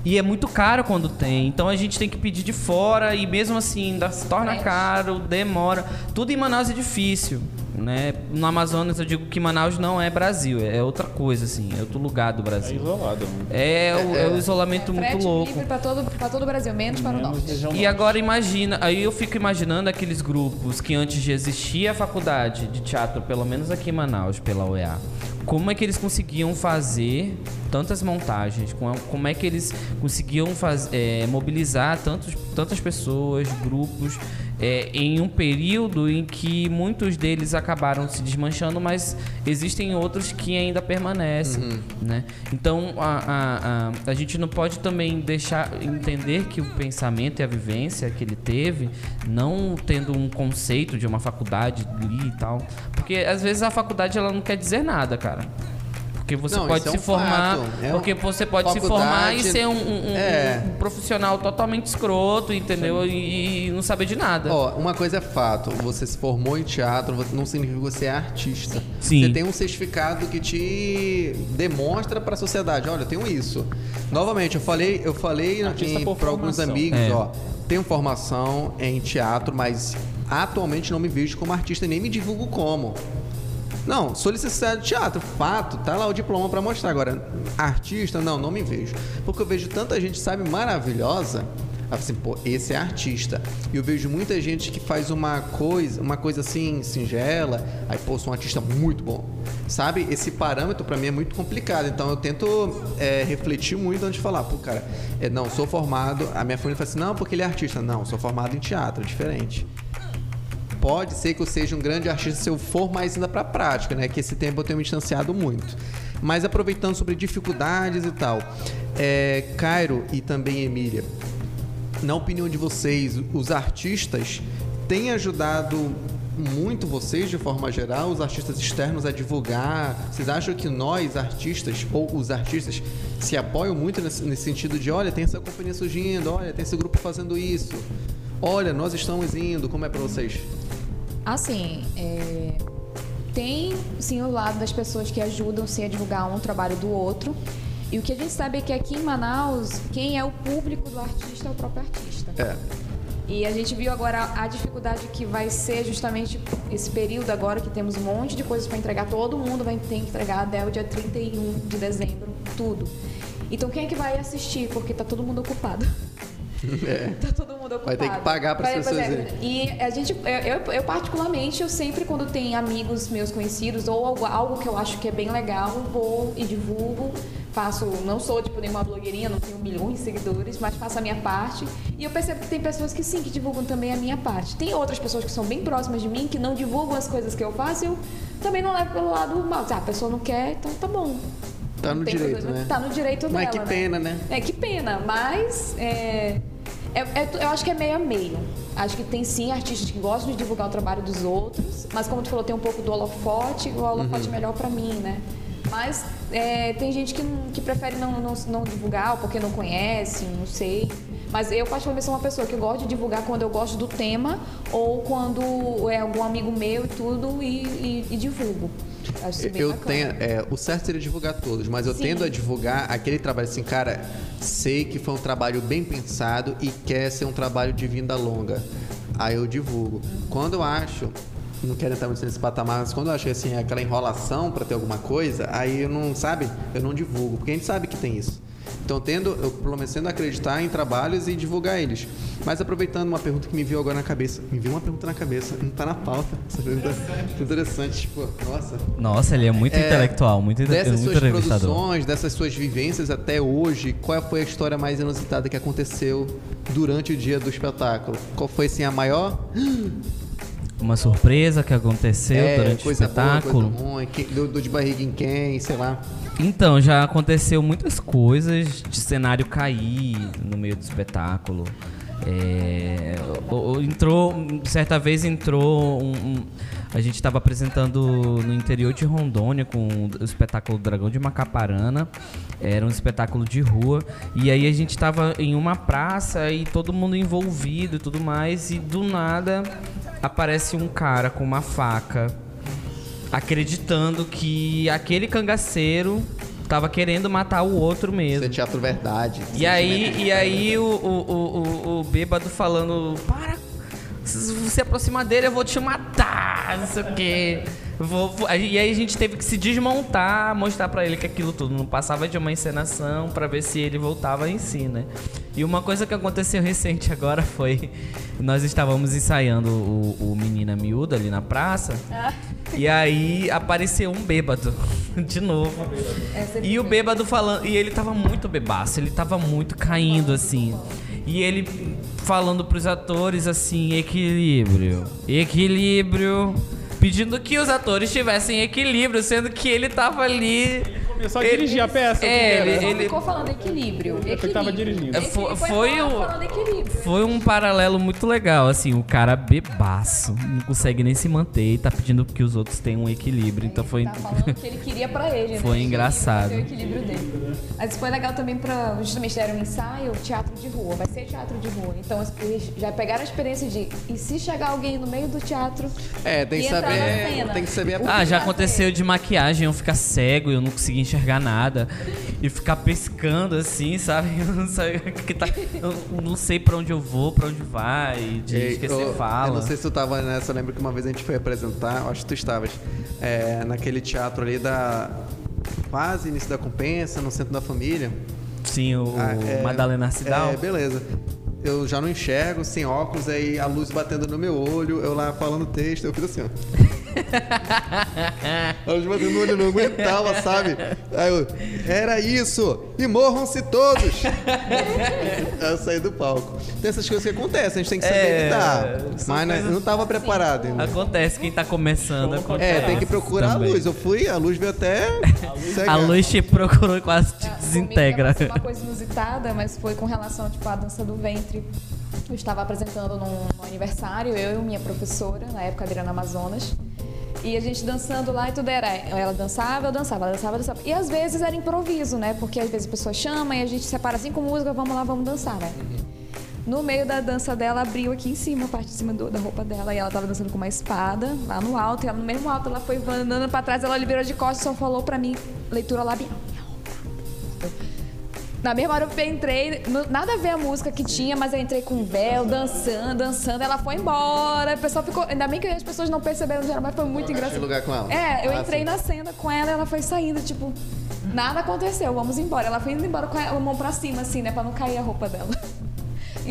E é muito caro quando tem. Então a gente tem que pedir de fora e mesmo assim ainda se torna caro, demora. Tudo em Manaus é difícil. Né? No Amazonas eu digo que Manaus não é Brasil, é outra coisa, assim, é outro lugar do É Brasil. isolado. né? É, o, é o isolamento muito Frete louco. livre para todo, pra todo o Brasil, menos para o norte. E agora imagina, aí eu fico imaginando aqueles grupos que antes de existir a faculdade de teatro, pelo menos aqui em Manaus, pela UEA, como é que eles conseguiam fazer tantas montagens? Com- Como é que eles conseguiam faz, é, mobilizar tantos, tantas pessoas, grupos, é, em um período em que muitos deles acabaram se desmanchando, mas existem outros que ainda permanecem, né? Então a, a, a, a gente não pode também deixar entender que o pensamento e a vivência que ele teve, não tendo um conceito de uma faculdade ali e tal, porque às vezes a faculdade ela não quer dizer nada, cara. Porque você Não, pode é se um formar, fato. É porque você pode se formar e ser um, um- É. um profissional totalmente escroto, entendeu? E, e não saber de nada. Ó, uma coisa é fato, você se formou em teatro, não significa que você é artista. Sim. Você tem um certificado que te demonstra pra sociedade, olha, eu tenho isso. Novamente, eu falei, eu falei para alguns amigos, É. ó, tenho formação em teatro, mas atualmente não me vejo como artista e nem me divulgo como. Não, sou licenciado de teatro, fato, tá lá o diploma pra mostrar. Agora, artista, não, não me vejo. Porque eu vejo tanta gente, sabe, maravilhosa. Assim, pô, esse é artista. E eu vejo muita gente que faz uma coisa, uma coisa assim, singela, aí, pô, sou um artista muito bom. Sabe? Esse parâmetro pra mim é muito complicado. Então eu tento é, refletir muito antes de falar, pô, cara, é, não, sou formado. A minha família fala assim, não, porque ele é artista. Não, sou formado em teatro, é diferente pode ser que eu seja um grande artista se eu for mais ainda pra prática, né? Que esse tempo eu tenho me distanciado muito. Mas aproveitando sobre dificuldades e tal, é, Cairo e também Emília, na opinião de vocês, os artistas têm ajudado muito vocês de forma geral, os artistas externos a divulgar? Vocês acham que nós, artistas, ou os artistas, se apoiam muito nesse, nesse sentido de, olha, tem essa companhia surgindo, olha, tem esse grupo fazendo isso, olha, nós estamos indo, como é pra vocês? Assim, é, tem sim o lado das pessoas que ajudam sim a divulgar um trabalho do outro. E o que a gente sabe é que aqui em Manaus, quem é o público do artista é o próprio artista. É. E a gente viu agora a dificuldade que vai ser justamente esse período agora que temos um monte de coisas para entregar. Todo mundo vai ter que entregar até o dia 31 de dezembro, tudo. Então quem é que vai assistir? Porque tá todo mundo ocupado. Tá todo mundo ocupado. Vai ter que pagar Vai- pois pessoas é. E a gente, eu, eu, particularmente, eu sempre quando tem amigos meus conhecidos ou algo, algo que eu acho que é bem legal, vou e divulgo. Faço, não sou tipo nenhuma blogueirinha, não tenho milhões de seguidores, mas faço a minha parte. E eu percebo que tem pessoas que sim, que divulgam também a minha parte. Tem outras pessoas que são bem próximas de mim, que não divulgam as coisas que eu faço, eu também não levo pelo lado mal. Ah, a pessoa não quer, então tá bom. Tá no direito, problema. né? Tá no direito Mas dela, que né? pena, né? É, que pena, mas é, é- é- eu acho que é meio a meio. Acho que tem sim artistas que gostam de divulgar o trabalho dos outros, mas como tu falou, tem um pouco do holofote, o holofote é melhor pra mim, né? Mas é, tem gente que, que prefere não, não, não divulgar, porque não conhece, não sei. Mas eu, particularmente, sou uma pessoa que gosta de divulgar quando eu gosto do tema ou quando é algum amigo meu e tudo e, e, e divulgo. Acho Eu bacana. tenho. é, o certo seria divulgar todos, mas eu Sim. tendo a divulgar aquele trabalho assim, cara, sei que foi um trabalho bem pensado e quer ser um trabalho de vinda longa. Aí eu divulgo. Quando eu acho. Não quero entrar muito nesse patamar, mas quando eu acho assim, é aquela enrolação pra ter alguma coisa, aí eu não, sabe? Eu não divulgo, porque a gente sabe que tem isso. Então, tendo, eu pelo menos tendo a acreditar em trabalhos e divulgar eles. Mas aproveitando uma pergunta que me veio agora na cabeça. Me veio uma pergunta na cabeça, não tá na pauta. Essa pergunta é interessante, tipo, nossa. Nossa, ele é muito É, intelectual, muito, Dessas muito suas produções, dessas suas vivências até hoje, qual foi a história mais inusitada que aconteceu durante o dia do espetáculo? Qual foi assim a maior Uma surpresa que aconteceu É, durante o espetáculo. boa, ruim, quem, dor dor de barriga em quem, sei lá. Então, já aconteceu muitas coisas de cenário cair no meio do espetáculo. É, entrou, certa vez entrou um, um- a gente estava apresentando no interior de Rondônia com o espetáculo Dragão de Macaparana. Era um espetáculo de rua. E aí a gente estava em uma praça e todo mundo envolvido e tudo mais. E do nada aparece um cara com uma faca acreditando que aquele cangaceiro tava querendo matar o outro Isso é mesmo. teatro verdade. E aí, e aí o, o, o, o, o bêbado falando, para, se você aproximar dele eu vou te matar, não sei o quê. Vou, vou- E aí a gente teve que se desmontar, mostrar pra ele que aquilo tudo não passava de uma encenação pra ver se ele voltava em si, né? E uma coisa que aconteceu recente agora foi, nós estávamos ensaiando o, o Menina Miúda ali na praça, e aí apareceu um bêbado, de novo. É E o bêbado falando. E ele tava muito bebaço, ele tava muito caindo assim. E ele falando pros atores assim: equilíbrio, equilíbrio. Pedindo que os atores tivessem equilíbrio, sendo que ele tava ali. Começou a dirigir a peça. É, ele- Só ficou falando equilíbrio. que tava equilíbrio. dirigindo. Foi- foi, foi o- falando equilíbrio. Foi um paralelo muito legal, assim, o cara bebaço, não consegue nem se manter e tá pedindo que os outros tenham um equilíbrio. Então foi. Tá falando que ele queria pra ele. né? Foi Ele engraçado. ter O equilíbrio dele. Mas foi legal também pra justamente deram um ensaio, teatro de rua. Vai ser teatro de rua. Então eles já pegaram a experiência de e se chegar alguém no meio do teatro É, tem que saber. cena? Tem que saber a Ah, já aconteceu de maquiagem, eu ficar cego e eu não conseguia enxergar nada. E ficar pescando assim, sabe? Eu não, sei, tá, eu não sei pra onde eu vou, pra onde vai, de Ei, esquecer eu, fala. Eu não sei se tu tava nessa, eu lembro que uma vez a gente foi apresentar, acho que tu estavas, é, naquele teatro ali da. Quase início da compensa, no centro da família. Sim, o Ah, é, Madalena Arcidal. É, beleza. Eu já não enxergo, sem óculos, aí a luz batendo no meu olho, eu lá falando texto, eu fiz assim, ó. A luz olho, eu não aguentava, sabe? Aí eu, era isso! E morram-se todos! eu saí do palco. Tem essas coisas que acontecem, a gente tem que saber É, lidar. Mas né, eu não tava preparado ainda. Acontece, quem tá começando. Acontece É, tem que procurar também. a luz. Eu fui, a luz veio até. A cegar. luz te procurou e quase te Ah, desintegra. Uma coisa inusitada, mas foi com relação tipo, à dança do ventre. Eu estava apresentando num, num aniversário, eu e minha professora, na época Adriana Amazonas. E a gente dançando lá e tudo era. Ela dançava, eu dançava, ela dançava, eu dançava. E às vezes era improviso, né? Porque às vezes a pessoa chama e a gente separa assim com música, vamos lá, vamos dançar, né? No meio da dança dela, abriu aqui em cima, a parte de cima do- da roupa dela, e ela tava dançando com uma espada lá no alto, e ela no mesmo alto, ela foi andando pra trás, ela virou de costas e só falou pra mim, leitura labial. Na mesma hora eu entrei, nada a ver a música que tinha, mas eu entrei com véu, dançando, dançando, ela foi embora. O pessoal ficou. Ainda bem que as pessoas não perceberam geral, mas foi muito engraçado. lugar com ela. É, eu Ah, entrei na cena com ela, ela foi saindo, tipo, nada aconteceu, vamos embora. Ela foi indo embora com a mão pra cima, assim, né, pra não cair a roupa dela.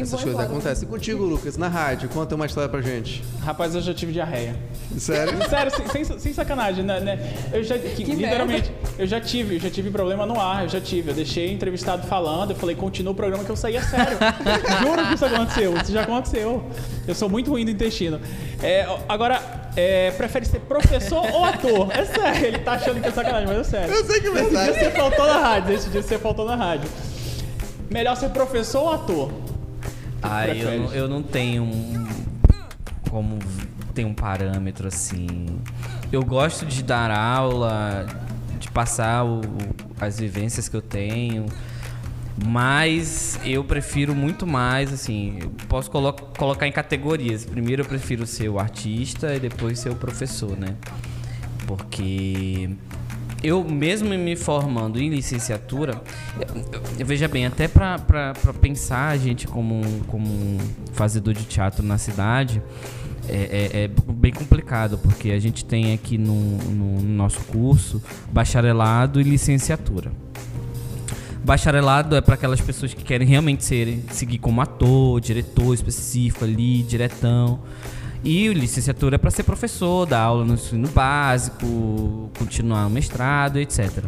Essas coisas embora. acontecem. E contigo, Lucas, na rádio, conta uma história pra gente. Rapaz, eu já tive diarreia. Sério? Sério, sem, sem- sem sacanagem, né? né? Eu já, que, Que literalmente, eu já tive, eu já tive problema no ar, eu já tive. Eu deixei o entrevistado falando, eu falei, continua o programa que eu saía sério. Juro que isso aconteceu, isso já aconteceu. Eu sou muito ruim do intestino. É, agora, é, prefere ser professor ou ator? É sério, ele tá achando que é sacanagem, mas é sério. Eu sei que é Esse dia verdade. você faltou na rádio, esse dia você faltou na rádio. Melhor ser professor ou ator? Ah, eu não, eu não tenho um, como tem um parâmetro assim. Eu gosto de dar aula, de passar o- as vivências que eu tenho. Mas eu prefiro muito mais, assim, eu posso colo colocar em categorias. Primeiro eu prefiro ser o artista e depois ser o professor, né? Porque eu mesmo me formando em licenciatura, veja bem, até para pensar a gente como, como um fazedor de teatro na cidade, é, é, é, bem complicado, porque a gente tem aqui no, no, nosso curso bacharelado e licenciatura. Bacharelado é para aquelas pessoas que querem realmente ser, seguir como ator, diretor específico ali, diretão. E licenciatura é para ser professor, dar aula no ensino básico, continuar o mestrado, etc.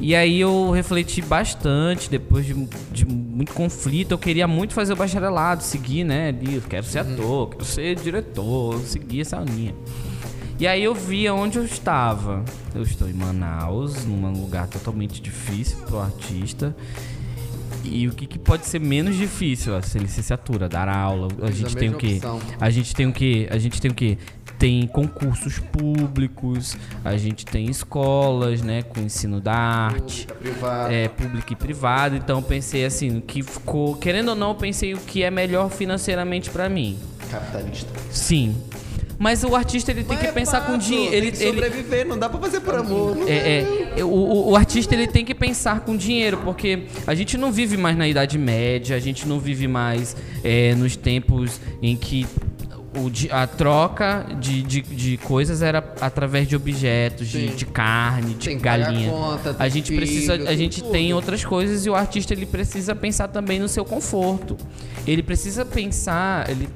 E aí eu refleti bastante, depois de, de, muito conflito, eu queria muito fazer o bacharelado, seguir, né? Ali, eu quero ser uhum. ator, quero ser diretor, seguir essa linha. E aí eu vi onde eu estava. Eu estou em Manaus, num lugar totalmente difícil para o artista. E o que, que, pode ser menos difícil? Ser licenciatura, dar aula. A gente tem o quê? A gente tem o quê? A gente tem o quê? Tem concursos públicos, a gente tem escolas, né, com ensino da arte, pública, é público e privado. Então pensei assim, que ficou, querendo ou não, pensei o que é melhor financeiramente para mim. Capitalista. Sim. Mas o artista ele tem Mas que é pensar com dinheiro. Ele tem que sobreviver, ele... não dá pra fazer por amor. É, é, o, o, artista ele tem que pensar com dinheiro, porque a gente não vive mais na Idade Média, a gente não vive mais é, nos tempos em que o, a troca de, de, de, coisas era através de objetos, de, de, carne, de galinha. Conta, a gente filho, precisa, a gente tudo. tem outras coisas e o artista ele precisa pensar também no seu conforto. Ele precisa pensar, ele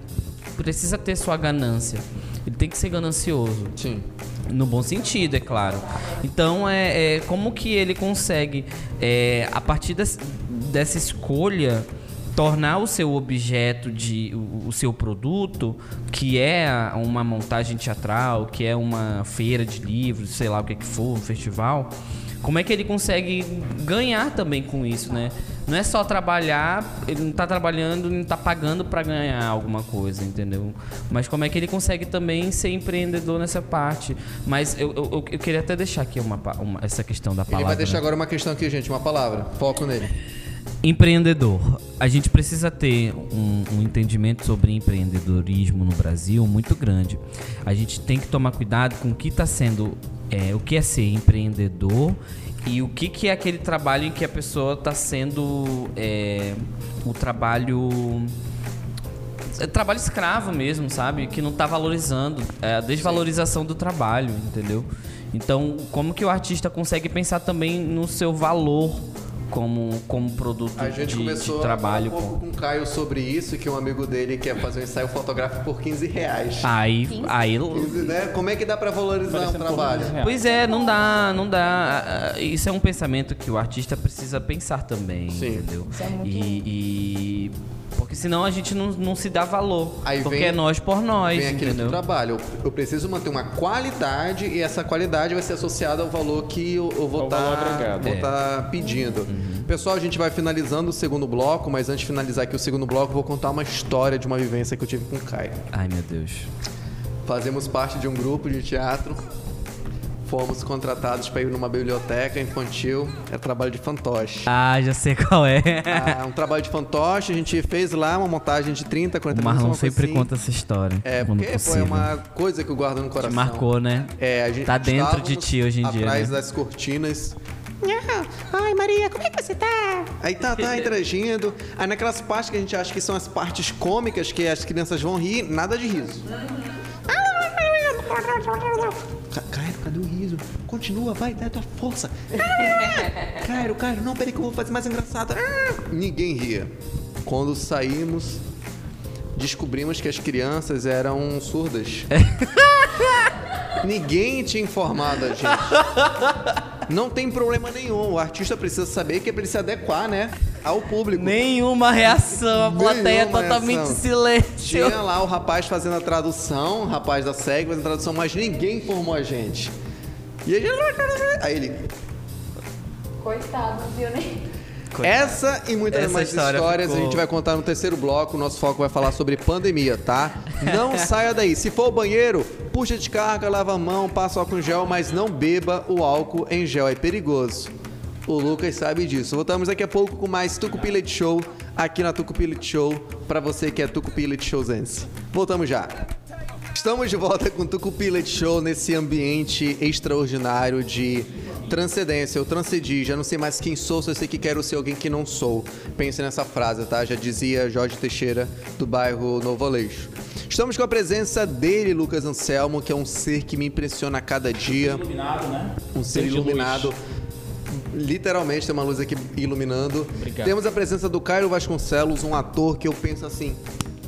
precisa ter sua ganância. Ele tem que ser ganancioso. Sim. No bom sentido, é claro. Então, é, é como que ele consegue, é, a partir des, dessa escolha, tornar o seu objeto de o, o, seu produto, que é uma montagem teatral, que é uma feira de livros, sei lá o que, que for, um festival, como é que ele consegue ganhar também com isso, né? Não é só trabalhar, ele não está trabalhando, não está pagando para ganhar alguma coisa, entendeu? Mas como é que ele consegue também ser empreendedor nessa parte? Mas eu, eu, eu queria até deixar aqui uma, uma, essa questão da palavra. Ele vai deixar né? agora uma questão aqui, gente, uma palavra. Foco nele. Empreendedor. A gente precisa ter um, um, entendimento sobre empreendedorismo no Brasil muito grande. A gente tem que tomar cuidado com o que está sendo é, o que é ser empreendedor e o que, que é aquele trabalho em que a pessoa está sendo é, o trabalho é trabalho escravo mesmo, sabe? Que não está valorizando. É a desvalorização do trabalho, entendeu? Então, como que o artista consegue pensar também no seu valor como, como produto a gente de, começou de trabalho. A falar um pouco com o Caio sobre isso, que um amigo dele quer fazer um ensaio fotográfico por 15 reais. Aí, 15? aí 15, né? Como é que dá para valorizar um trabalho? Pois é, não dá, não dá. Isso é um pensamento que o artista precisa pensar também, Sim. entendeu? Isso é muito... e, e porque senão a gente não, não se dá valor. Aí porque vem, é nós por nós. Vem aquele entendeu? trabalho. Eu, eu, preciso manter uma qualidade e essa qualidade vai ser associada ao valor que eu, eu vou estar tá, é. tá pedindo. Uhum. Pessoal, a gente vai finalizando o segundo bloco, mas antes de finalizar aqui o segundo bloco, vou contar uma história de uma vivência que eu tive com o Caio. Ai, meu Deus. Fazemos parte de um grupo de teatro fomos contratados para ir numa biblioteca infantil. É trabalho de fantoche. Ah, já sei qual é. Ah, um trabalho de fantoche. A gente fez lá uma montagem de 30, 40 minutos. O Marlon sempre assim. conta essa história. É, porque pô, é uma coisa que eu guardo no coração. Te marcou, né? É, a gente tá dentro de ti hoje em dia. Atrás né? das cortinas. Ai, Maria, como é que você tá? Aí tá, tá interagindo. Aí naquelas partes que a gente acha que são as partes cômicas, que as crianças vão rir, nada de riso. Cairo, cadê o riso? Continua, vai, dá a tua força. Cairo, Cairo, não, peraí que eu vou fazer mais engraçado. Ninguém ria. Quando saímos, descobrimos que as crianças eram surdas. Ninguém tinha informado a gente. Não tem problema nenhum. O artista precisa saber que é pra ele se adequar, né? Ao público. Nenhuma reação. A plateia é totalmente reação. silêncio. Tinha lá o rapaz fazendo a tradução, o rapaz da SEG fazendo a tradução, mas ninguém informou a gente. E aí, aí ele. Coitado, viu, né? Essa e muitas Essa mais história histórias ficou... a gente vai contar no terceiro bloco. O nosso foco vai falar sobre pandemia, tá? Não saia daí. Se for o banheiro, puxa de carga, lava a mão, passa álcool em gel, mas não beba o álcool em gel. É perigoso. O Lucas sabe disso. Voltamos daqui a pouco com mais Tucupi Leite Show aqui na Tucupi Leite Show para você que é Tucupi Leite Showzense. Voltamos já. Estamos de volta com o Tucupi Leite Show nesse ambiente extraordinário de transcendência. Eu transcedi, já não sei mais quem sou, só sei que quero ser alguém que não sou. Pense nessa frase, tá? Já dizia Jorge Teixeira, do bairro Novo Aleixo. Estamos com a presença dele, Lucas Anselmo, que é um ser que me impressiona a cada dia. Iluminado, né? Um ser iluminado. Literalmente tem uma luz aqui iluminando. Obrigado. Temos a presença do Cairo Vasconcelos, um ator que eu penso assim,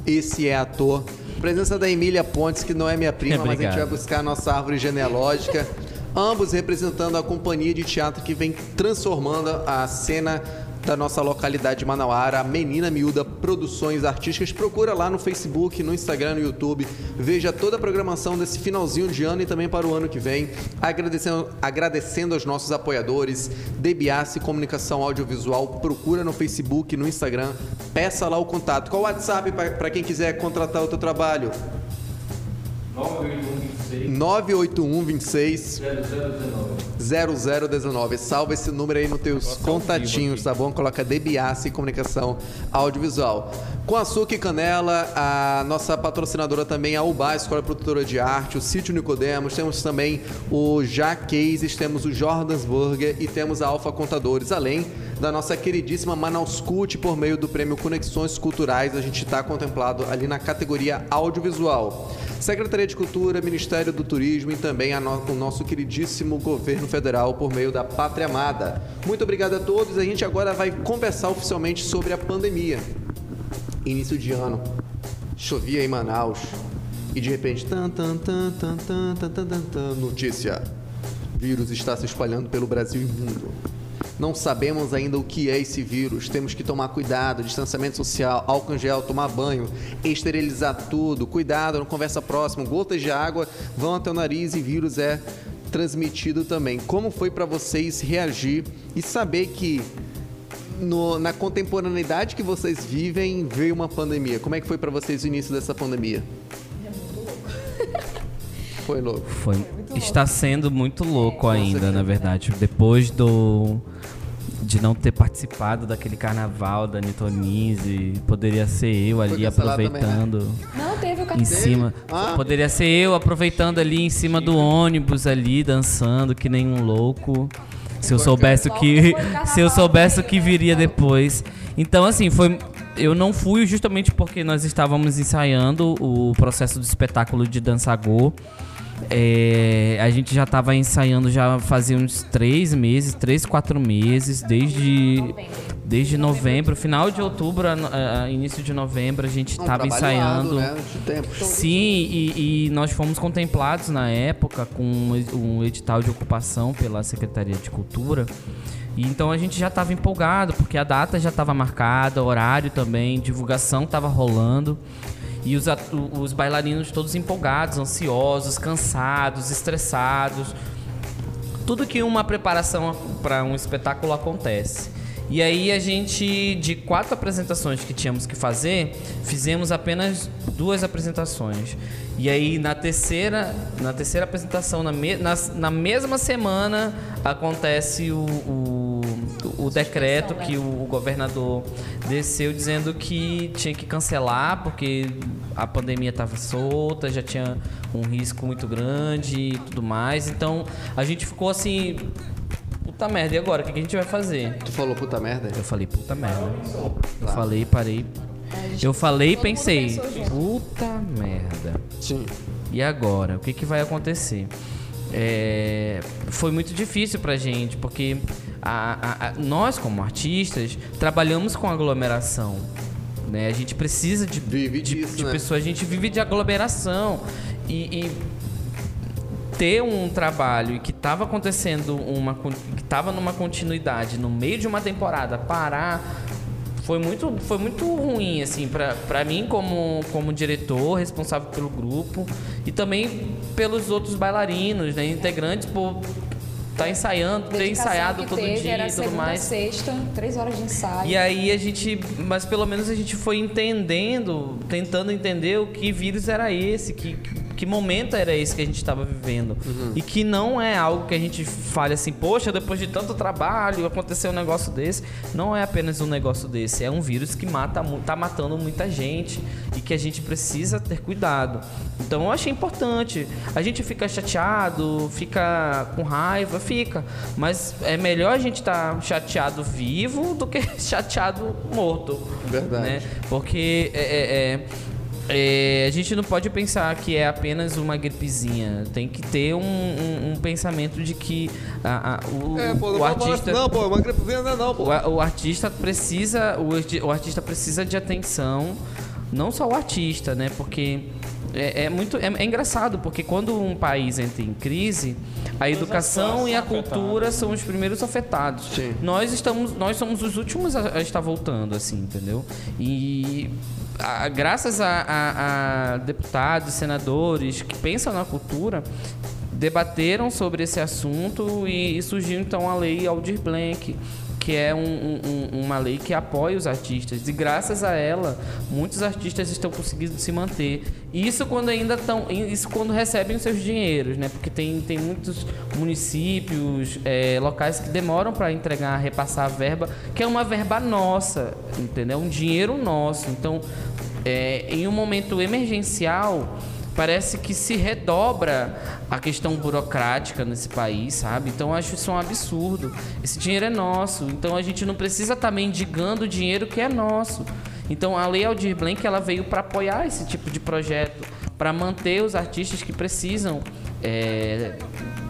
esse é ator. Presença da Emília Pontes, que não é minha prima, mas a gente vai buscar a nossa árvore genealógica. Ambos representando a companhia de teatro que vem transformando a cena da nossa localidade de Manauara, Menina Miúda Produções Artísticas. Procura lá no Facebook, no Instagram, no YouTube. Veja toda a programação desse finalzinho de ano e também para o ano que vem. Agradecendo, agradecendo aos nossos apoiadores, DBAC Comunicação Audiovisual. Procura no Facebook, no Instagram. Peça lá o contato. Qual o WhatsApp para quem quiser contratar o teu trabalho? 981 26 0019. Salva esse número aí nos teus contatinhos, tá bom? Coloca DBAC Comunicação Audiovisual. Com açúcar e canela, a nossa patrocinadora também, a UBA, Escola Produtora de Arte, o Sítio Nicodemos, temos também o Jaqueses, temos o Jordans Burger e temos a Alfa Contadores, além da nossa queridíssima Manaus Cult por meio do prêmio Conexões Culturais, a gente está contemplado ali na categoria audiovisual. Secretaria de Cultura, Ministério do Turismo e também no- o nosso queridíssimo governo federal por meio da Pátria Amada. Muito obrigado a todos. A gente agora vai conversar oficialmente sobre a pandemia. Início de ano. Chovia em Manaus. E de repente, tan, tan, tan, tan, tan, tan, tan, tan, notícia. Vírus está se espalhando pelo Brasil e mundo. Não sabemos ainda o que é esse vírus. Temos que tomar cuidado, distanciamento social, álcool em gel, tomar banho, esterilizar tudo. Cuidado, não conversa próximo. Gotas de água vão até o nariz e vírus é transmitido também. Como foi para vocês reagir e saber que no- na contemporaneidade que vocês vivem veio uma pandemia? Como é que foi para vocês o início dessa pandemia? Foi louco. Foi, está sendo muito louco ainda, na verdade. Depois do de não ter participado daquele carnaval da Nitonise, poderia ser eu ali cancelado também, né? aproveitando Não teve o em cima. Ah. Poderia ser eu aproveitando ali em cima do ônibus ali dançando que nem um louco. Se eu soubesse o que se eu soubesse o que viria depois. Então assim, foi eu não fui justamente porque nós estávamos ensaiando o processo do espetáculo de Dançagô. É, a gente já estava ensaiando já fazia uns três meses, três, quatro meses, desde desde novembro, final de outubro, a- a- início de novembro, a gente Um estava trabalho ensaiando. né? Sim, e, e nós fomos contemplados na época com um edital de ocupação pela Secretaria de Cultura. E então a gente já estava empolgado, porque a data já estava marcada, horário também, divulgação estava rolando. E os, os bailarinos todos empolgados, ansiosos, cansados, estressados. Tudo que uma preparação para um espetáculo acontece. E aí a gente, de quatro apresentações que tínhamos que fazer, fizemos apenas duas apresentações. E aí na terceira, na terceira apresentação, na, me- nas- na mesma semana, acontece o, o, o decreto que o, governador desceu dizendo que tinha que cancelar porque a pandemia estava solta, já tinha um risco muito grande e tudo mais. Então a gente ficou assim, puta merda, e agora? O que a gente vai fazer? Tu falou puta merda? Eu falei, puta merda. Eu falei, parei. Eu falei e pensei, puta merda. Sim. E agora? O que, que vai acontecer? É, foi muito difícil pra gente, porque a- a- a- nós, como artistas, trabalhamos com aglomeração. Né? A gente precisa de, Vive de, disso, de né? pessoas, a gente vive de aglomeração. E, e ter um trabalho que estava acontecendo uma que estava numa continuidade no meio de uma temporada parar foi muito foi muito ruim assim para para mim como como diretor responsável pelo grupo e também pelos outros bailarinos né integrantes por tá ensaiando ter ensaiado todo teve, dia e tudo mais sexta, três horas de ensaio. e aí a gente, mas pelo menos a gente foi entendendo, tentando entender o que vírus era esse, que, que momento era esse que a gente estava vivendo. E que não é algo que a gente fale assim, poxa, depois de tanto trabalho aconteceu um negócio desse. Não é apenas um negócio desse, é um vírus que mata, tá matando muita gente e que a gente precisa ter cuidado. Então eu achei importante. A gente fica chateado, fica com raiva, fica. Mas é melhor a gente estar chateado vivo do que chateado morto. Verdade. Né? Porque é, é, é, é, a gente não pode pensar que é apenas uma gripezinha. Tem que ter um, um- um pensamento de que a- a- o, É, pô, não o artista. Não, pô, uma gripezinha não é não, pô. O, o artista precisa o, o artista precisa de atenção não só o artista né porque é, é muito é, é engraçado porque quando um país entra em crise a educação e a cultura são os primeiros afetados Sim. nós estamos nós somos os últimos a, a estar voltando assim entendeu e a- graças a, a- a deputados senadores que pensam na cultura debateram sobre esse assunto e, e surgiu então a lei Aldir Blanc, que é um- um- um- uma lei que apoia os artistas. E graças a ela, muitos artistas estão conseguindo se manter. Isso quando ainda estão. Isso quando recebem os seus dinheiros, né? Porque tem, tem muitos municípios, é, locais que demoram para entregar, repassar a verba, que é uma verba nossa, entendeu? Um dinheiro nosso. Então, é, em um momento emergencial, parece que se redobra a questão burocrática nesse país, sabe? Então acho isso um absurdo. Esse dinheiro é nosso, então a gente não precisa estar mendigando o dinheiro que é nosso. Então a Lei Aldir Blanc ela veio para apoiar esse tipo de projeto, para manter os artistas que precisam é,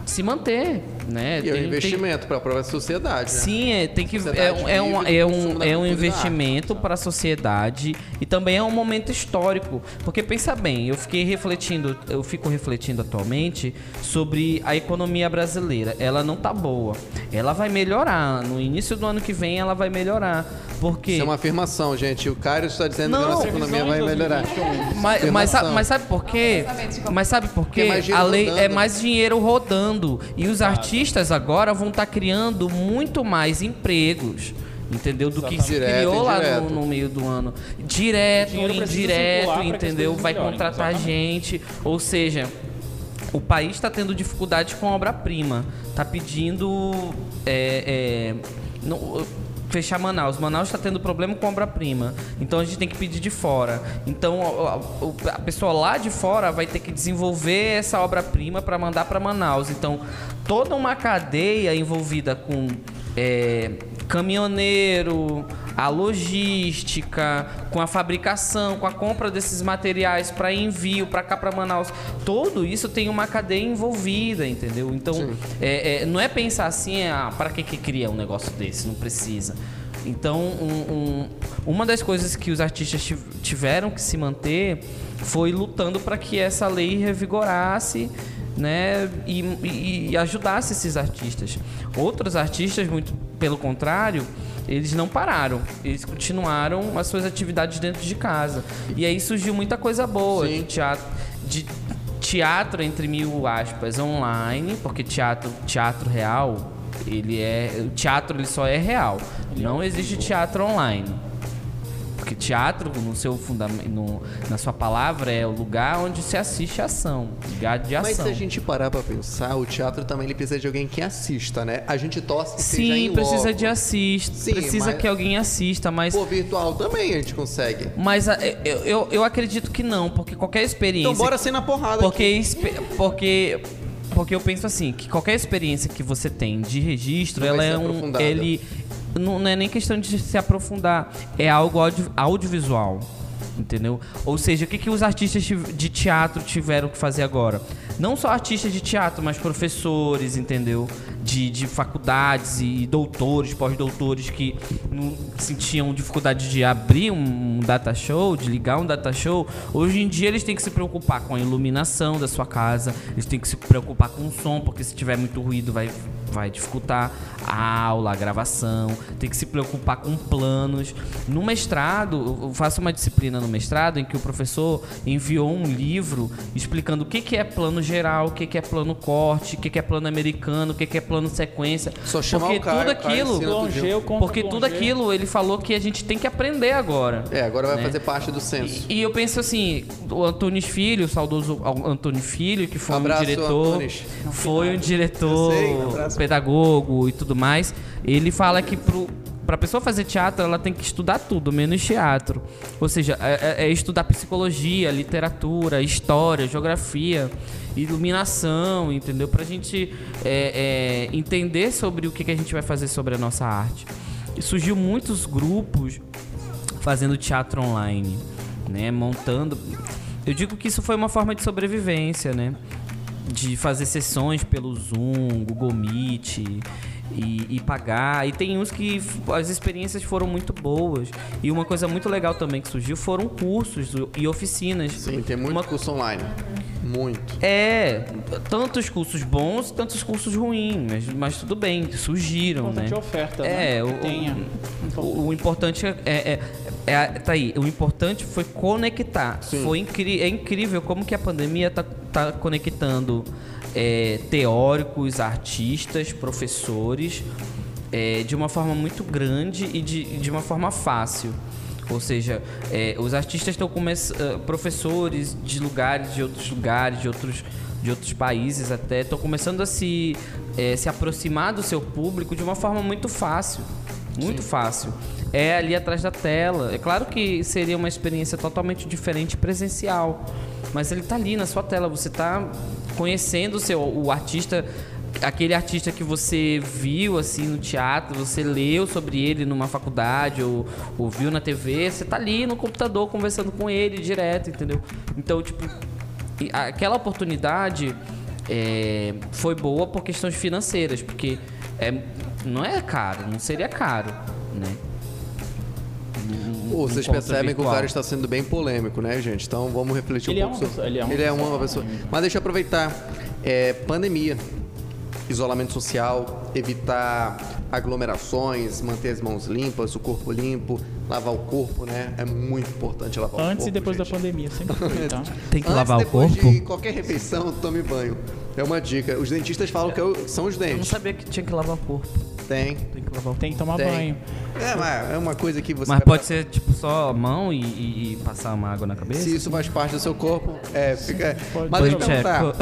se manter, né? E é um Tem- tem- investimento para a própria sociedade, né? Sim, é, tem que é Sociedade um, é um, é um, da é um investimento para a sociedade e também é um momento histórico. Porque pensa bem, eu fiquei refletindo, eu fico refletindo atualmente sobre a economia brasileira. Ela não tá boa. Ela vai melhorar. No início do ano que vem ela vai melhorar. Porque Isso é uma afirmação, gente. O Caio está dizendo que a Não, nossa economia vai melhorar. 2021. Mas, mas, sabe, mas sabe por quê? Mas sabe por quê? É a lei rodando. é mais dinheiro rodando. E os artistas agora vão estar criando muito mais empregos. Entendeu? Do que se Direto, criou lá indireto. no, no meio do ano. Direto, indireto, entendeu? Vai melhorem, contratar exatamente. gente. Ou seja, o país está tendo dificuldade com obra-prima. Está pedindo. é, é, não- fechar Manaus. Manaus está tendo problema com obra-prima. Então a gente tem que pedir de fora. Então a, a- a pessoa lá de fora vai ter que desenvolver essa obra-prima para mandar para Manaus. Então toda uma cadeia envolvida com é, caminhoneiro, a logística, com a fabricação, com a compra desses materiais para envio para cá para Manaus, tudo isso tem uma cadeia envolvida, entendeu? Então, é, é, não é pensar assim, ah, para que que cria um negócio desse? Não precisa. Então, um- um- uma das coisas que os artistas tiv- tiveram que se manter foi lutando para que essa lei revigorasse né, e, e- ajudasse esses artistas. Outros artistas, muito pelo contrário, eles não pararam, eles continuaram as suas atividades dentro de casa. E aí surgiu muita coisa boa Sim. de teatro, de teatro entre mil aspas online, porque teatro, teatro real, ele é, o teatro ele só é real. Não existe teatro online. Porque teatro, no seu fundamento, no- na sua palavra, é o lugar onde se assiste a ação, lugar de Mas ação. se a gente parar pra pensar, o teatro também ele precisa de alguém que assista, né? A gente torce que seja Sim, em precisa de assista, Sim, precisa mas- que alguém assista, mas Por virtual também a gente consegue. mas eu, eu, eu acredito que não, porque qualquer experiência Então bora ser na porrada porque espe- porque porque eu penso assim, que qualquer experiência que você tem de registro, Não ela é um ele não, não é nem questão de se aprofundar, é algo audio- audiovisual. Entendeu? Ou seja, o que, que os artistas de teatro tiveram que fazer agora? Não só artistas de teatro, mas professores, entendeu? De, de faculdades e doutores, pós-doutores que sentiam dificuldade de abrir um data show, de ligar um data show. Hoje em dia eles têm que se preocupar com a iluminação da sua casa, eles têm que se preocupar com o som, porque se tiver muito ruído vai vai dificultar a aula, a gravação, tem que se preocupar com planos. No mestrado, eu faço uma disciplina no mestrado em que o professor enviou um livro explicando o que, que é plano geral, o que, que é plano corte, o que, que é plano americano, o que, que é plano sequência. Só chamar porque o cara, tudo cara aquilo, contra porque tudo Longeu. aquilo ele falou que a gente tem que aprender agora. É, agora vai né? fazer parte do censo. E eu penso assim, o Antônio Filho, o saudoso Antônio Filho, que foi Abraço, um diretor, Antunes. foi um diretor, sei, um. Pedagogo e tudo mais. Ele fala que pro Pra pessoa fazer teatro, ela tem que estudar tudo, menos teatro. Ou seja, é, é- é estudar psicologia, literatura, história, geografia, iluminação, entendeu? Pra gente é, é, entender sobre o que, que a gente vai fazer sobre a nossa arte. E surgiu muitos grupos fazendo teatro online, né? Montando. Eu digo que isso foi uma forma de sobrevivência, né? De fazer sessões pelo Zoom, Google Meet e, e pagar. E tem uns que as experiências foram muito boas. E uma coisa muito legal também que surgiu foram cursos e oficinas. Sim, tem muito Uma- curso online. Muito. É, tantos cursos bons, tantos cursos ruins, mas, mas tudo bem, surgiram, né? Importante é oferta, É, né? o, Que tenha. o, o importante é, é, é, é- Tá aí, o importante foi conectar. Sim. Foi incri é incrível como que a pandemia tá, tá conectando é, teóricos, artistas, professores, é, de uma forma muito grande e de, de uma forma fácil. Ou seja, é, os artistas estão começando. Professores de lugares, de outros lugares, de outros, de outros países até, estão começando a se, é, se aproximar do seu público de uma forma muito fácil. Muito fácil. É ali atrás da tela. É claro que seria uma experiência totalmente diferente presencial. Mas ele tá ali na sua tela. Você tá conhecendo o seu o artista aquele artista que você viu assim no teatro, você leu sobre ele numa faculdade ou, ou viu na TV, você tá ali no computador conversando com ele direto, entendeu? Então, tipo, aquela oportunidade é, foi boa por questões financeiras, porque é, não é caro, não seria caro, né? Pô, vocês percebem que o cara está sendo bem polêmico, né, gente? Então vamos refletir Ele um é pouco uma sobre... pessoa- ele é uma ele é pessoa uma pessoa. Mas deixa eu aproveitar. É, pandemia, isolamento social, evitar aglomerações, manter as mãos limpas, o corpo limpo, lavar o corpo, né? É muito importante lavar o corpo. Antes e depois gente. da pandemia, sempre foi, tá? Tem que Antes, lavar o depois corpo. de qualquer refeição, tome banho. É uma dica. Os dentistas falam que é são os Eu não dentes. sabia que tinha que lavar o corpo. Tem. Tem que lavar o Tem que tomar Tem. banho. É, mas é uma coisa que você. Mas vai- pode ser tipo só a mão e, e- e passar uma água na cabeça? Se isso faz parte do seu corpo, é, fica. Pode Mas deixa eu ser. perguntar.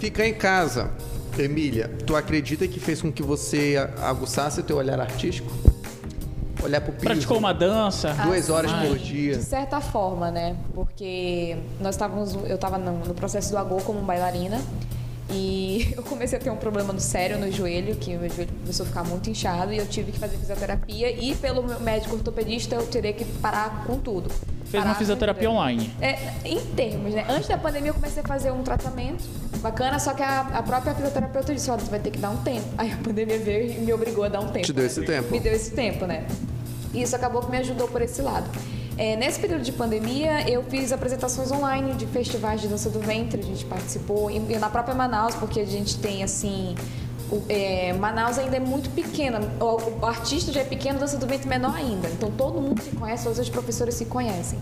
Ficar em casa, Emília, tu acredita que fez com que você a- aguçasse o teu olhar artístico? Olhar pro piso. Praticou uma dança. Duas horas Ah, por dia. De certa forma, né? Porque nós estávamos, eu estava no, no processo do agô como bailarina e eu comecei a ter um problema no sério no joelho, que o meu joelho começou a ficar muito inchado e eu tive que fazer fisioterapia e pelo meu médico ortopedista eu teria que parar com tudo. Fez Parar uma fisioterapia online. É, em termos, né? Antes da pandemia eu comecei a fazer um tratamento bacana, só que a, a própria fisioterapeuta disse, ó, tu vai ter que dar um tempo. Aí a pandemia veio e me obrigou a dar um tempo. Te deu esse tempo. Me deu esse tempo, né? E isso acabou que me ajudou por esse lado. É, nesse período de pandemia, eu fiz apresentações online de festivais de dança do ventre, a gente participou, e, e na própria Manaus, porque a gente tem, assim, o- é, Manaus ainda é muito pequena, o, o artista já é pequeno, dança do ventre menor ainda, então todo mundo se conhece, todas as professoras se conhecem.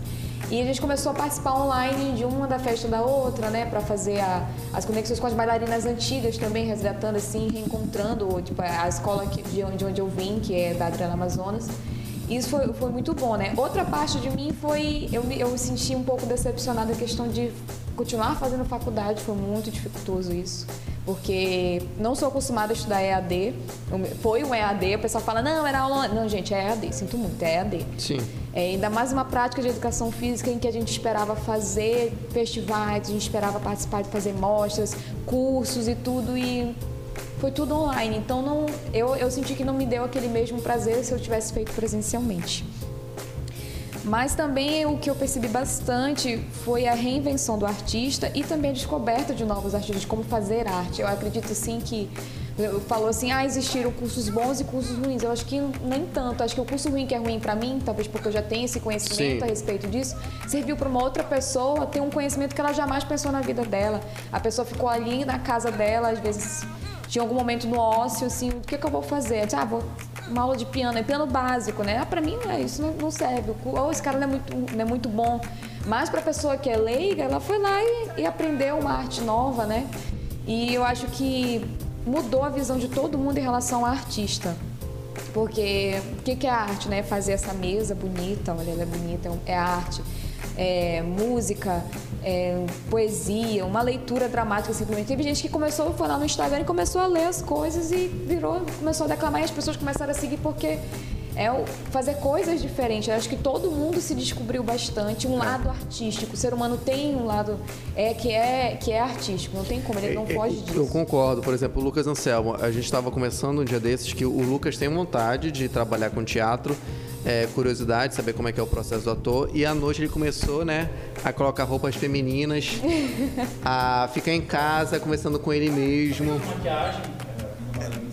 E a gente começou a participar online de uma da festa da outra, né, para fazer a- as conexões com as bailarinas antigas também, resgatando assim, reencontrando, tipo, a escola que- de onde, de onde eu vim, que é da Adriana Amazonas. Isso foi, foi muito bom, né? Outra parte de mim foi. Eu me, eu me senti um pouco decepcionada a questão de continuar fazendo faculdade, foi muito dificultoso isso. Porque não sou acostumada a estudar EAD. Foi um EAD, o pessoal fala, não, era aula. online." Não, gente, é EAD, sinto muito, é EAD. Sim. É, ainda mais uma prática de educação física em que a gente esperava fazer festivais, a gente esperava participar de fazer mostras, cursos e tudo, e foi tudo online. Então não, eu, eu senti que não me deu aquele mesmo prazer se eu tivesse feito presencialmente. Mas também o que eu percebi bastante foi a reinvenção do artista e também a descoberta de novos artistas, de como fazer arte. Eu acredito sim que falou assim, ah, existiram cursos bons e cursos ruins. Eu acho que nem tanto. Acho que o curso ruim que é ruim para mim, talvez porque eu já tenho esse conhecimento Sim. a respeito disso, serviu para uma outra pessoa ter um conhecimento que ela jamais pensou na vida dela. A pessoa ficou ali na casa dela, às vezes tinha algum momento no ócio, assim, o que, que eu vou fazer? Ah, vou uma aula de piano, é piano básico, né? Ah, pra mim não é, isso não, serve. Ou esse cara não é muito, não é muito bom. Mas pra pessoa que é leiga, ela foi lá e, e aprendeu uma arte nova, né? E eu acho que mudou a visão de todo mundo em relação ao artista. Porque o que, que é arte, né? Fazer essa mesa bonita, olha, ela é bonita, é arte. É, música, é, poesia, uma leitura dramática simplesmente. Teve gente que começou a falar no Instagram e começou a ler as coisas e virou, começou a declamar e as pessoas começaram a seguir porque é fazer coisas diferentes. Eu acho que todo mundo se descobriu bastante um lado artístico. O ser humano tem um lado é, que, é, que é artístico, não tem como, ele não É, foge Eu disso. concordo. Por exemplo, o Lucas Anselmo. A gente estava conversando um dia desses que o Lucas tem vontade de trabalhar com teatro, é, curiosidade, saber como é que é o processo do ator. E à noite ele começou, né, a colocar roupas femininas, a ficar em casa conversando com ele mesmo. Maquiagem, maquiagem.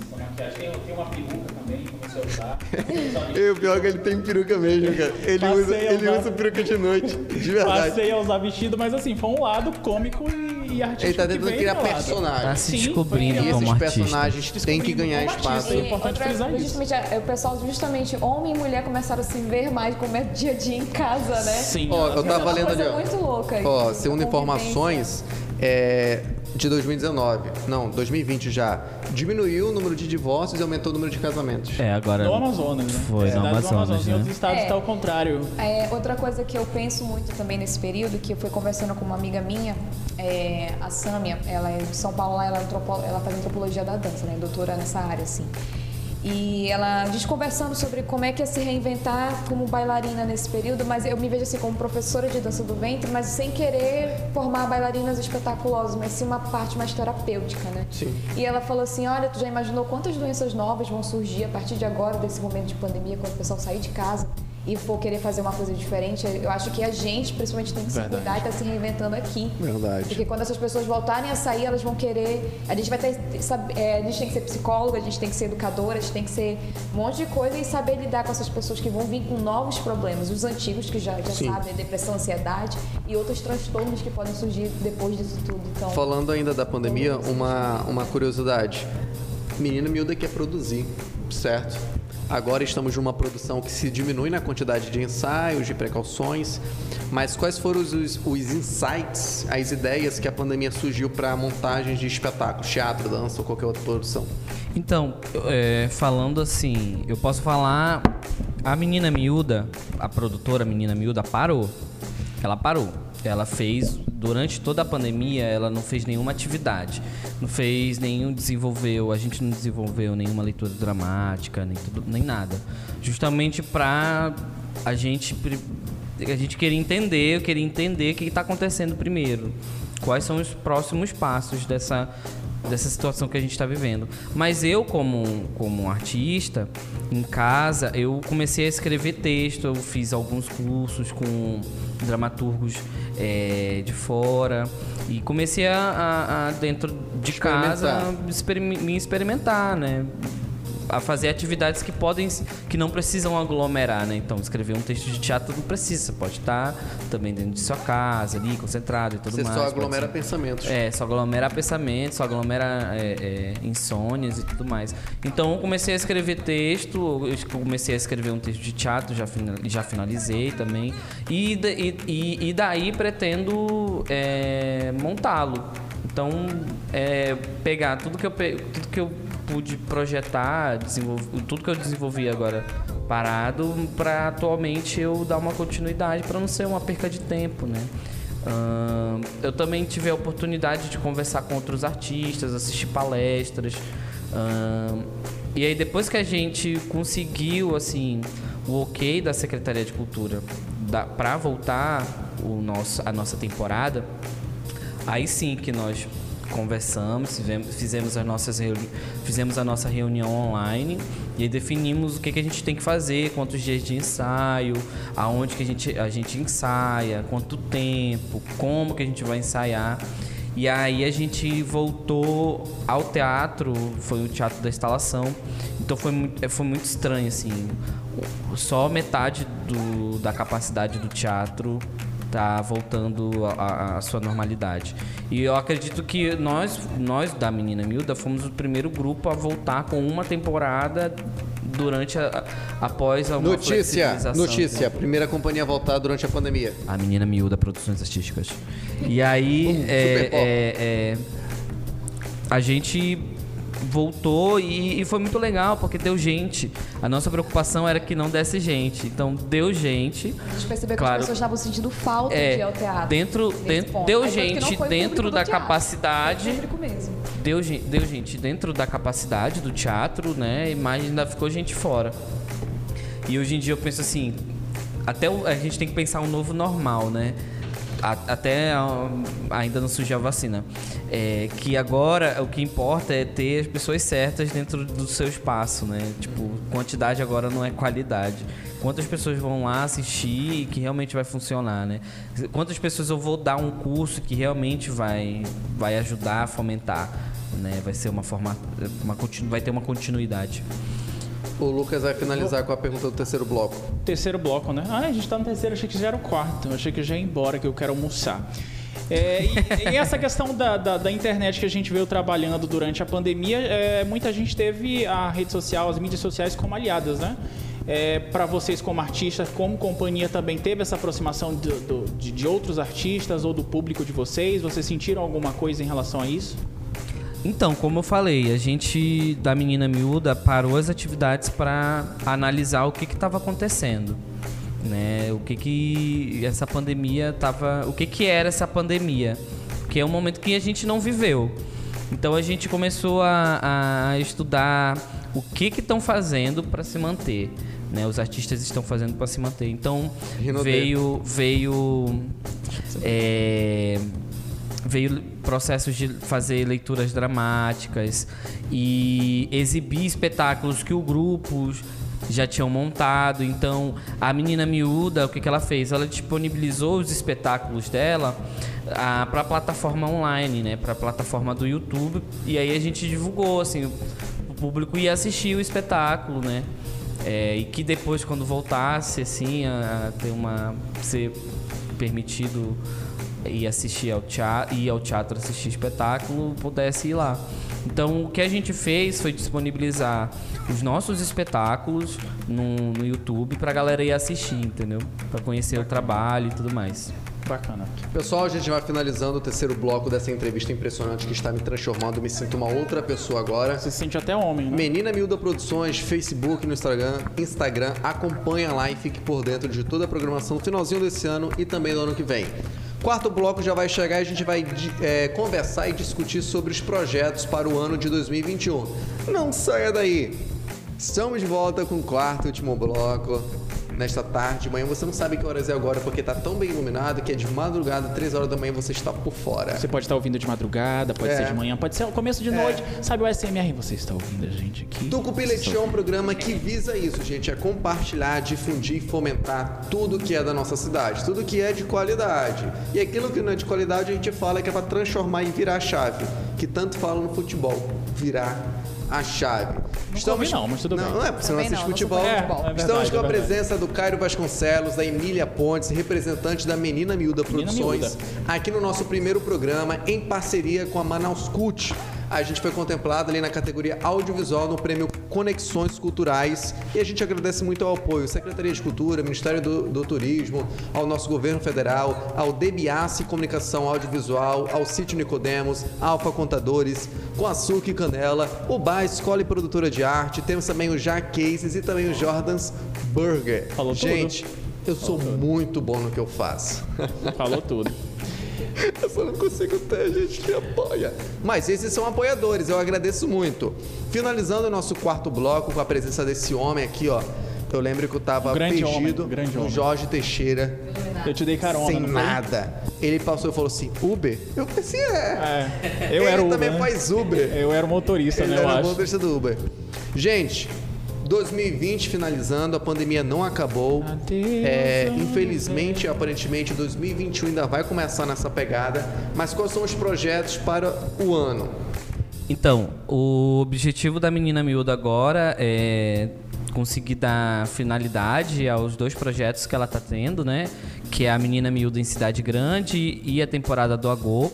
Tem, tem uma peruca também, comecei a usar. E o pior é que ele tem peruca mesmo, cara. Ele, Passei usa, ele usar- usa peruca de noite, de verdade. Passei a usar vestido, mas assim, foi um lado cômico e, e artístico. Ele tá tentando criar personagens. Tá se Sim, descobrindo E esses personagens têm que ganhar espaço. É importante outra- frisar isso. justamente, é, o pessoal, justamente, homem e mulher começaram a se ver mais como é dia a dia em casa, né? Sim. Ó, eu é tava uma lendo coisa ali, ó. muito louca. Ó, segundo informações é, de 2019, não, 2020 já, diminuiu o número de divórcios e aumentou o número de casamentos. É, agora. No Amazonas, né? Foi no Cidades do Amazonas, Em né? outros estados É. está ao contrário. É, outra coisa que eu penso muito também nesse período, que eu fui conversando com uma amiga minha, é, a Sâmia, ela é de São Paulo, lá, ela, é antropo- ela faz antropologia da dança, né? Doutora nessa área, assim. E ela, a gente conversando sobre como é que é se reinventar como bailarina nesse período, mas eu me vejo assim como professora de dança do ventre, mas sem querer formar bailarinas espetaculosas, mas sim uma parte mais terapêutica, né? Sim. E ela falou assim: Olha, tu já imaginou quantas doenças novas vão surgir a partir de agora, desse momento de pandemia, quando o pessoal sair de casa e for querer fazer uma coisa diferente? Eu acho que a gente, principalmente, tem que se Verdade. cuidar e tá se reinventando aqui. Verdade. Porque quando essas pessoas voltarem a sair, elas vão querer. A gente vai ter. é, a gente tem que ser psicóloga, a gente tem que ser educadora, a gente tem que ser um monte de coisa e saber lidar com essas pessoas que vão vir com novos problemas. Os antigos, que já, já Sim. sabem, a depressão, a ansiedade e outros transtornos que podem surgir depois disso tudo. Então, Falando ainda da pandemia, uma, uma curiosidade. Menina miúda quer produzir, certo? Agora estamos numa produção que se diminui na quantidade de ensaios, de precauções, mas quais foram os, os, insights, as ideias que a pandemia surgiu para montagens de espetáculos, teatro, dança ou qualquer outra produção? Então, é, falando assim, eu posso falar. A menina miúda, a produtora menina miúda, parou. Ela parou. Ela fez, durante toda a pandemia, ela não fez nenhuma atividade. Não fez nenhum, desenvolveu, a gente não desenvolveu nenhuma leitura dramática, nem, tudo, nem nada. Justamente pra a gente, a gente queria entender, eu queria entender o que está acontecendo primeiro. Quais são os próximos passos dessa, dessa situação que a gente está vivendo. Mas eu, como, como artista, em casa, eu comecei a escrever texto, eu fiz alguns cursos com dramaturgos eh, de fora e comecei a, a- a, dentro de casa experim- me experimentar, né? A fazer atividades que podem que não precisam aglomerar, né? Então, escrever um texto de teatro não precisa, você pode estar também dentro de sua casa, ali, concentrado e tudo Você mais. só pode aglomera ser- pensamentos. é, só aglomera pensamentos, só aglomera é, é, insônias e tudo mais. Então eu comecei a escrever texto, comecei a escrever um texto de teatro, já, já finalizei também. E, e, e- e daí pretendo é, montá-lo. Então, é, pegar tudo que eu, tudo que eu pude projetar, tudo que eu desenvolvi agora parado, para atualmente eu dar uma continuidade, para não ser uma perca de tempo, né? Ahn, eu também tive a oportunidade de conversar com outros artistas, assistir palestras. ahn, e aí depois que a gente conseguiu assim o ok da Secretaria de Cultura para voltar o nosso, a nossa temporada, aí sim que nós conversamos, fizemos, as nossas fizemos a nossa reunião online e definimos o que, que a gente tem que fazer, quantos dias de ensaio, aonde que a gente, a gente ensaia, quanto tempo, como que a gente vai ensaiar. E aí a gente voltou ao teatro, foi o teatro da instalação. Então foi muito, foi muito estranho, assim. Só metade do, da capacidade do teatro tá voltando à sua normalidade. E eu acredito que nós, nós da Menina Milda fomos o primeiro grupo a voltar com uma temporada durante a, após a Notícia, notícia. Primeira companhia a voltar durante a pandemia. A Menina Miúda Produções Artísticas. E aí, Hum, é, é, é, a gente voltou e, e foi muito legal, porque deu gente. A nossa preocupação era que não desse gente. Então, deu gente. A gente percebeu que Claro. as pessoas estavam sentindo falta de ir É, ao teatro. dentro, dentro deu Aí, que não gente dentro da capacidade deu, deu gente dentro da capacidade do teatro, né? Mas ainda ficou gente fora. E hoje em dia eu penso assim, até o- a gente tem que pensar um novo normal, né? A- até ah, ainda não surgiu a vacina. É, que agora o que importa é ter as pessoas certas dentro do seu espaço, né? Tipo, quantidade agora não é qualidade. Quantas pessoas vão lá assistir e que realmente vai funcionar, né? Quantas pessoas eu vou dar um curso que realmente vai, vai ajudar a fomentar, né? Vai ser uma forma, uma, vai ter uma continuidade. O Lucas vai finalizar com a pergunta do terceiro bloco. Terceiro bloco, né? Ah, a gente tá no terceiro, achei que já era o quarto. Achei que já ia embora, que eu quero almoçar. É, e, e essa questão da, da, da internet que a gente veio trabalhando durante a pandemia, é, muita gente teve a rede social, as mídias sociais como aliadas, né? É, para vocês como artistas, como companhia também teve essa aproximação do- do- de, de outros artistas ou do público de vocês? Vocês sentiram alguma coisa em relação a isso? Então, como eu falei, a gente da Menina Miúda parou as atividades para analisar o que estava acontecendo, né? O que que essa pandemia tava, o que que era essa pandemia? Que é um momento que a gente não viveu. Então a gente começou a, a estudar o que que estão fazendo para se manter, né? Os artistas estão fazendo para se manter. Então Rinodê. veio veio é, veio processos de fazer leituras dramáticas e exibir espetáculos que o grupo já tinham montado. Então, a menina miúda, o que, que ela fez? Ela disponibilizou os espetáculos dela para a plataforma online, né? Para a plataforma do YouTube. E aí a gente divulgou, assim, o público ia assistir o espetáculo, né? É, e que depois, quando voltasse, assim, a, a ter uma. ser permitido ir assistir ao teatro, ir ao teatro assistir espetáculo, pudesse ir lá. Então, o que a gente fez foi disponibilizar os nossos espetáculos no, no YouTube pra galera ir assistir, entendeu? Pra conhecer o trabalho e tudo mais. Bacana. Pessoal, a gente vai finalizando o terceiro bloco dessa entrevista impressionante que está me transformando. Me sinto uma outra pessoa agora. Você se sente até homem, né? Menina Milda Produções, Facebook, no Instagram, Instagram, acompanha lá e fique por dentro de toda a programação no finalzinho desse ano e também do ano que vem. Quarto bloco já vai chegar e a gente vai é, conversar e discutir sobre os projetos para o ano de 2021. Não saia daí! Estamos de volta com o quarto e último bloco. Nesta tarde, manhã você não sabe que horas é agora porque tá tão bem iluminado que é de madrugada, 3 horas da manhã você está por fora. Você pode estar ouvindo de madrugada, pode É. ser de manhã, pode ser ao começo de noite. Sabe o SMR? Você está ouvindo a gente aqui? Tucupi Leite é um programa que visa isso, gente, é compartilhar, difundir e fomentar tudo que é da nossa cidade, tudo que é de qualidade. E aquilo que não é de qualidade a gente fala que é para transformar e virar a chave, que tanto fala no futebol, virar a chave. ouvi não, mas tudo não, bem. Não é porque você não assiste não, não futebol. de É, futebol. é verdade, Estamos com é a presença do Cairo Vasconcelos, da Emília Pontes, representante da Menina Miúda Menina Produções, Miúda. aqui no nosso primeiro programa, em parceria com a Manaus Cult. A gente foi contemplado ali na categoria audiovisual no prêmio Conexões Culturais e a gente agradece muito ao apoio Secretaria de Cultura, Ministério do, do Turismo, ao nosso governo federal, ao DBAC Comunicação Audiovisual, ao Sítio Nicodemos, Alfa Contadores, com açúcar e canela, o Bar Escola e Produtora de Arte, temos também o Já Cases e também o Jordans Burger. Falou tudo. gente, eu sou muito bom no que eu faço. Falou tudo. Eu só não consigo ter gente que apoia. Mas esses são apoiadores, eu agradeço muito. Finalizando o nosso quarto bloco com a presença desse homem aqui, ó. Eu lembro que eu tava Um grande homem, perdido grande no homem. Jorge Teixeira, Eu te dei carona, sem nada. Ele passou e falou assim: Uber? Eu pensei, é. É, eu Ele era também Uber, né? faz Uber. Eu era o motorista, Ele né, eu era acho. motorista do Uber. Gente, 2020 finalizando, a pandemia não acabou. Adeus, É, infelizmente, aparentemente, 2021 ainda vai começar nessa pegada. Mas quais são os projetos para o ano? Então, o objetivo da menina miúda agora é conseguir dar finalidade aos dois projetos que ela está tendo, né? Que é a menina miúda em Cidade Grande e a temporada do Agô.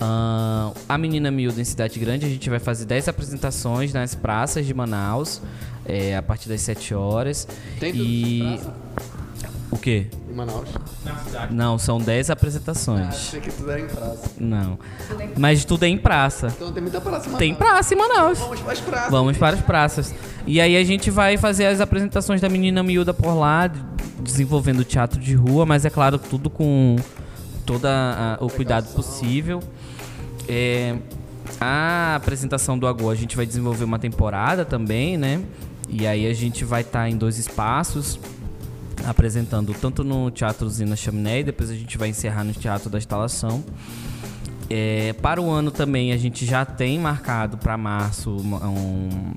Ahn, a menina miúda em Cidade Grande, a gente vai fazer 10 apresentações nas praças de Manaus, é, a partir das 7 horas. Tem tudo e o quê? Em Manaus. Na cidade. Não, são 10 apresentações. Achei que tudo era em praça. Não. Mas tudo é em praça. Então tem muita praça em Tem Manaus. praça em Manaus. Vamos para as praças. Vamos para as praças. E aí a gente vai fazer as apresentações da menina miúda por lá, de- desenvolvendo teatro de rua, mas é claro, tudo com todo o cuidado possível. É, a apresentação do Agô, a gente vai desenvolver uma temporada também, né? E aí a gente vai estar em dois espaços, apresentando tanto no Teatro Zina Chaminé e depois a gente vai encerrar no Teatro da Instalação. É, para o ano também a gente já tem marcado para março uma, um-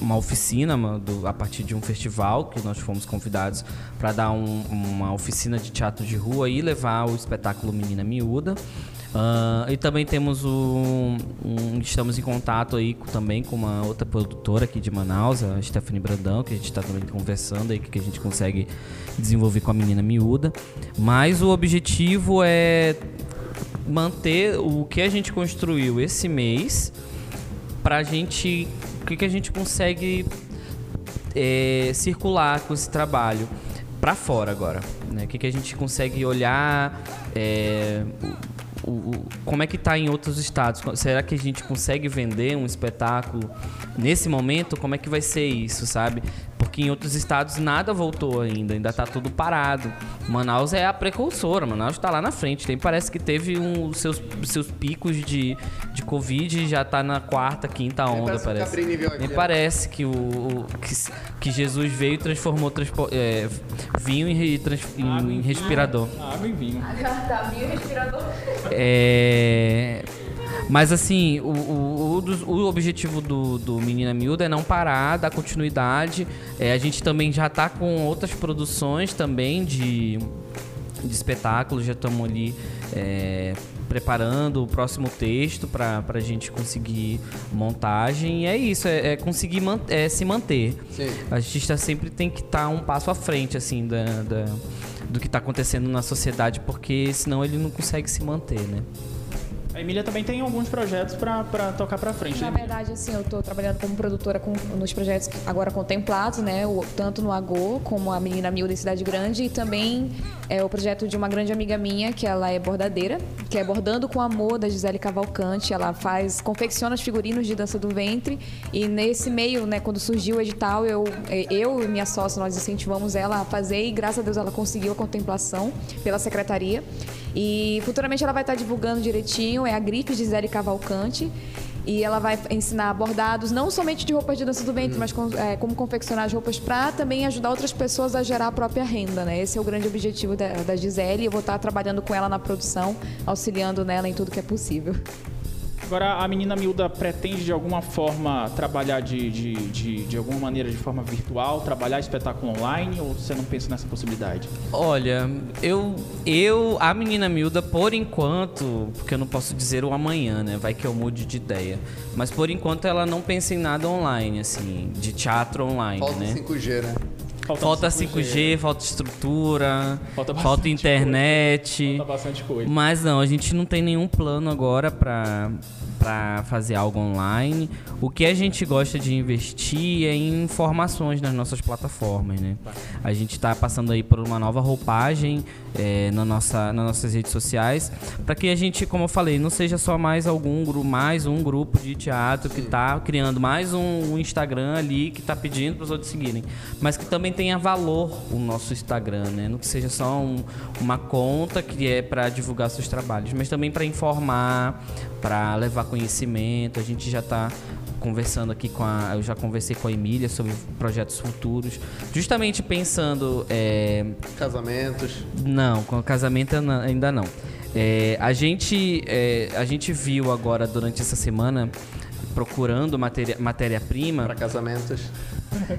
uma oficina uma- do- a partir de um festival que nós fomos convidados para dar um- uma oficina de teatro de rua e levar o espetáculo Menina Miúda. Ah, e também temos o, um- estamos em contato aí com- também com uma outra produtora aqui de Manaus, a Stephanie Brandão, que a gente está também conversando aí, que a gente consegue desenvolver com a menina miúda. Mas o objetivo é manter o que a gente construiu esse mês pra gente. O que, que a gente consegue é, circular com esse trabalho pra fora agora. Né? O que, que a gente consegue olhar. é, o- o- como é que tá em outros estados? Será que a gente consegue vender um espetáculo nesse momento? Como é que vai ser isso, sabe? Porque em outros estados nada voltou ainda, ainda tá tudo parado. Manaus é a precursora, Manaus tá lá na frente. Tem, parece que teve um, os seus, seus picos de, de Covid e já tá na quarta, quinta onda, o parece. Cabrini aqui, Nem parece que, o, o- que, que Jesus veio e transformou transpo- é, vinho em, trans- em- em respirador. Água e vinho. Tá, meio respirador. É, Mas assim, o, o, o o objetivo do, do Menina Miúda é não parar, dar continuidade. É, a gente também já tá com outras produções também de, de espetáculos, já estamos ali é, preparando o próximo texto para a gente conseguir montagem. E é isso, é, é conseguir man- é se manter. Sim. A artista sempre tem que estar um passo à frente, assim, da, da- do que está acontecendo na sociedade, porque senão ele não consegue se manter, né? A Emília também tem alguns projetos pra tocar pra frente. Na né? verdade, assim, eu estou trabalhando como produtora com- nos projetos agora contemplados, né? O- tanto no Agô, como a Menina Miúda em Cidade Grande, e também é o projeto de uma grande amiga minha, que ela é bordadeira, que é Bordando com Amor, da Gisele Cavalcante. Ela faz, confecciona os figurinos de dança do ventre, e nesse meio, né, quando surgiu o edital, eu, eh, eu e minha sócia, nós incentivamos ela a fazer, e graças a Deus ela conseguiu a contemplação pela secretaria. E futuramente ela vai estar divulgando direitinho, é a grife de Gisele Cavalcante. E ela vai ensinar bordados, não somente de roupas de dança do ventre, mas com- é, como confeccionar as roupas para também ajudar outras pessoas a gerar a própria renda, né? Esse é o grande objetivo da, da Gisele. Eu vou estar trabalhando com ela na produção, auxiliando nela em tudo que é possível. Agora, a menina miúda pretende de alguma forma trabalhar de, de, de, de alguma maneira de forma virtual, trabalhar espetáculo online, ou você não pensa nessa possibilidade? Olha, eu, eu, a menina miúda, por enquanto, porque eu não posso dizer o amanhã, né? Vai que eu mude de ideia. Mas por enquanto ela não pensa em nada online, assim, de teatro online, Falta né? 5G, né? Falta 5G, falta estrutura, Falta falta, internet. Falta bastante coisa. Mas não, a gente não tem nenhum plano agora pra, pra fazer algo online. O que a gente gosta de investir é em informações nas nossas plataformas, né? A gente tá passando aí por uma nova roupagem é, na nossa, nas nossas redes sociais, para que a gente, como eu falei, não seja só mais algum grupo, mais um grupo de teatro que tá criando mais um, um Instagram ali que tá pedindo para os outros seguirem, mas que também tenha valor o nosso Instagram, né? Não que seja só um- uma conta que é para divulgar seus trabalhos, mas também para informar, para levar conhecimento. A gente já tá conversando aqui com a, eu já conversei com a Emília sobre projetos futuros, justamente pensando é, Casamentos. não, com casamento ainda não. É, a, gente, é, a gente viu agora durante essa semana procurando matéria- matéria-prima Para casamentos.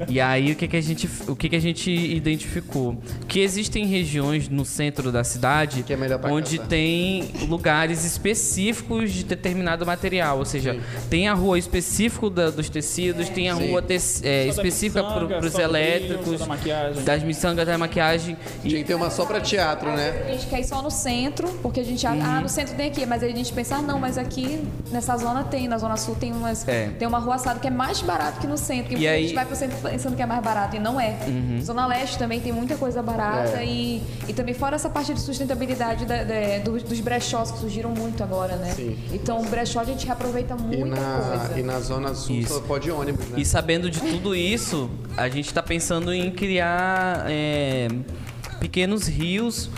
E aí o que, que a gente o que, que a gente identificou que existem regiões no centro da cidade Que é onde casar. tem lugares específicos de determinado material, ou seja, Sim. tem a rua específica da- dos tecidos, tem a Sim. rua te- é, específica para os elétricos, da maquiagem. das miçangas da maquiagem e Tinha que ter uma só para teatro, né? A gente quer ir só no centro, porque a gente acha, ah, no centro tem aqui, mas aí a gente pensa, ah, não, mas aqui nessa zona tem, na zona sul tem umas, É. tem uma rua assada que é mais barato que no centro, que E a aí- gente vai pro centro sempre pensando que é mais barato e não é. Uhum. Zona Leste também tem muita coisa barata É. e, e também fora essa parte de sustentabilidade da- da- dos, dos brechós que surgiram muito agora, né? Sim. Então, o brechó a gente reaproveita E muita na, coisa. e na Zona Sul Isso. só pode ônibus, né? E sabendo de tudo isso, a gente está pensando em criar é, pequenos rios,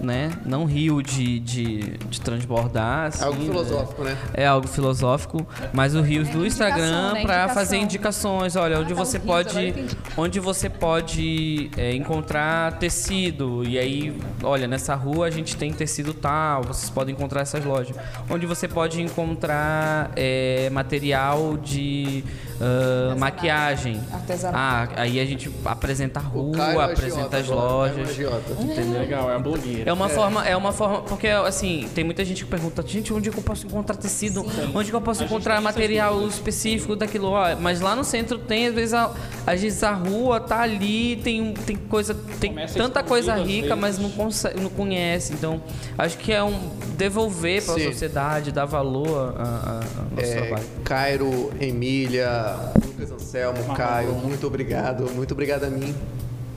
né? Não rio de, de, de transbordar. Assim, Algo filosófico, né? É algo filosófico, mas o rios É do Instagram né? para fazer indicações. Olha, Ah, onde tá, você pode, onde você pode é, encontrar tecido. E aí, olha, nessa rua a gente tem tecido tal. Vocês podem encontrar essas lojas. Onde você pode encontrar é, material de ah, maquiagem. Artesanato. Ah, aí a gente apresenta a é rua, um apresenta agiota as é lojas. agiota. Entendeu? Legal, é a blogueira. É uma forma, é uma forma, porque assim, tem muita gente que pergunta, gente, onde é que eu posso encontrar tecido? Onde que eu posso A encontrar material específico daquilo? Ó, mas lá no centro tem, às vezes, a, às vezes a rua tá ali, tem, tem coisa, tem Começa tanta coisa rica, mas não, consegue, não conhece. Então, acho que é um devolver para a Sim. sociedade, dar valor a, a, a nosso É, trabalho. Cairo, Emília, Lucas Anselmo, Caio, muito obrigado. Muito obrigado a mim.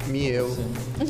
Me eu.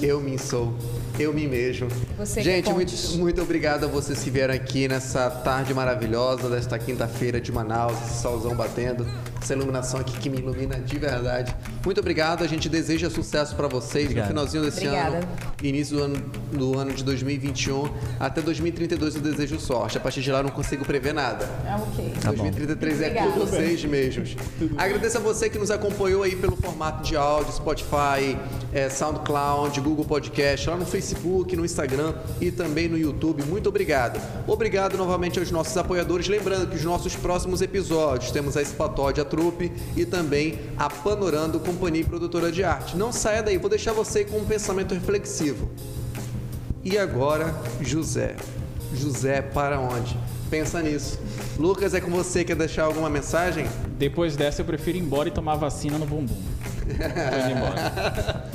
Eu me sou. Eu me mesmo. Você é Gente, muito, muito obrigado a vocês que vieram aqui nessa tarde maravilhosa desta quinta-feira de Manaus, esse solzão batendo, essa iluminação aqui que me ilumina de verdade. Muito obrigado, a gente deseja sucesso para vocês Obrigado. no finalzinho desse Obrigada. ano, início do ano, do ano de 2021, até 2032 eu desejo sorte. A partir de lá eu não consigo prever nada. Ah, ok. Tá bom. 2033 é Obrigada. com vocês mesmos. Agradeço a você que nos acompanhou aí pelo formato de áudio, Spotify, eh, SoundCloud, Google Podcast, lá no Facebook, no Instagram e também no YouTube. Muito obrigado. Obrigado novamente aos nossos apoiadores. Lembrando que os nossos próximos episódios temos a Espatódia Trupe e também a Panorando Companhia Produtora de Arte. Não saia daí, vou deixar você com um pensamento reflexivo. E agora, José. José para onde? Pensa nisso. Lucas, é com você. Quer deixar alguma mensagem? Depois dessa, eu prefiro ir embora e tomar vacina no bumbum. Tô indo embora.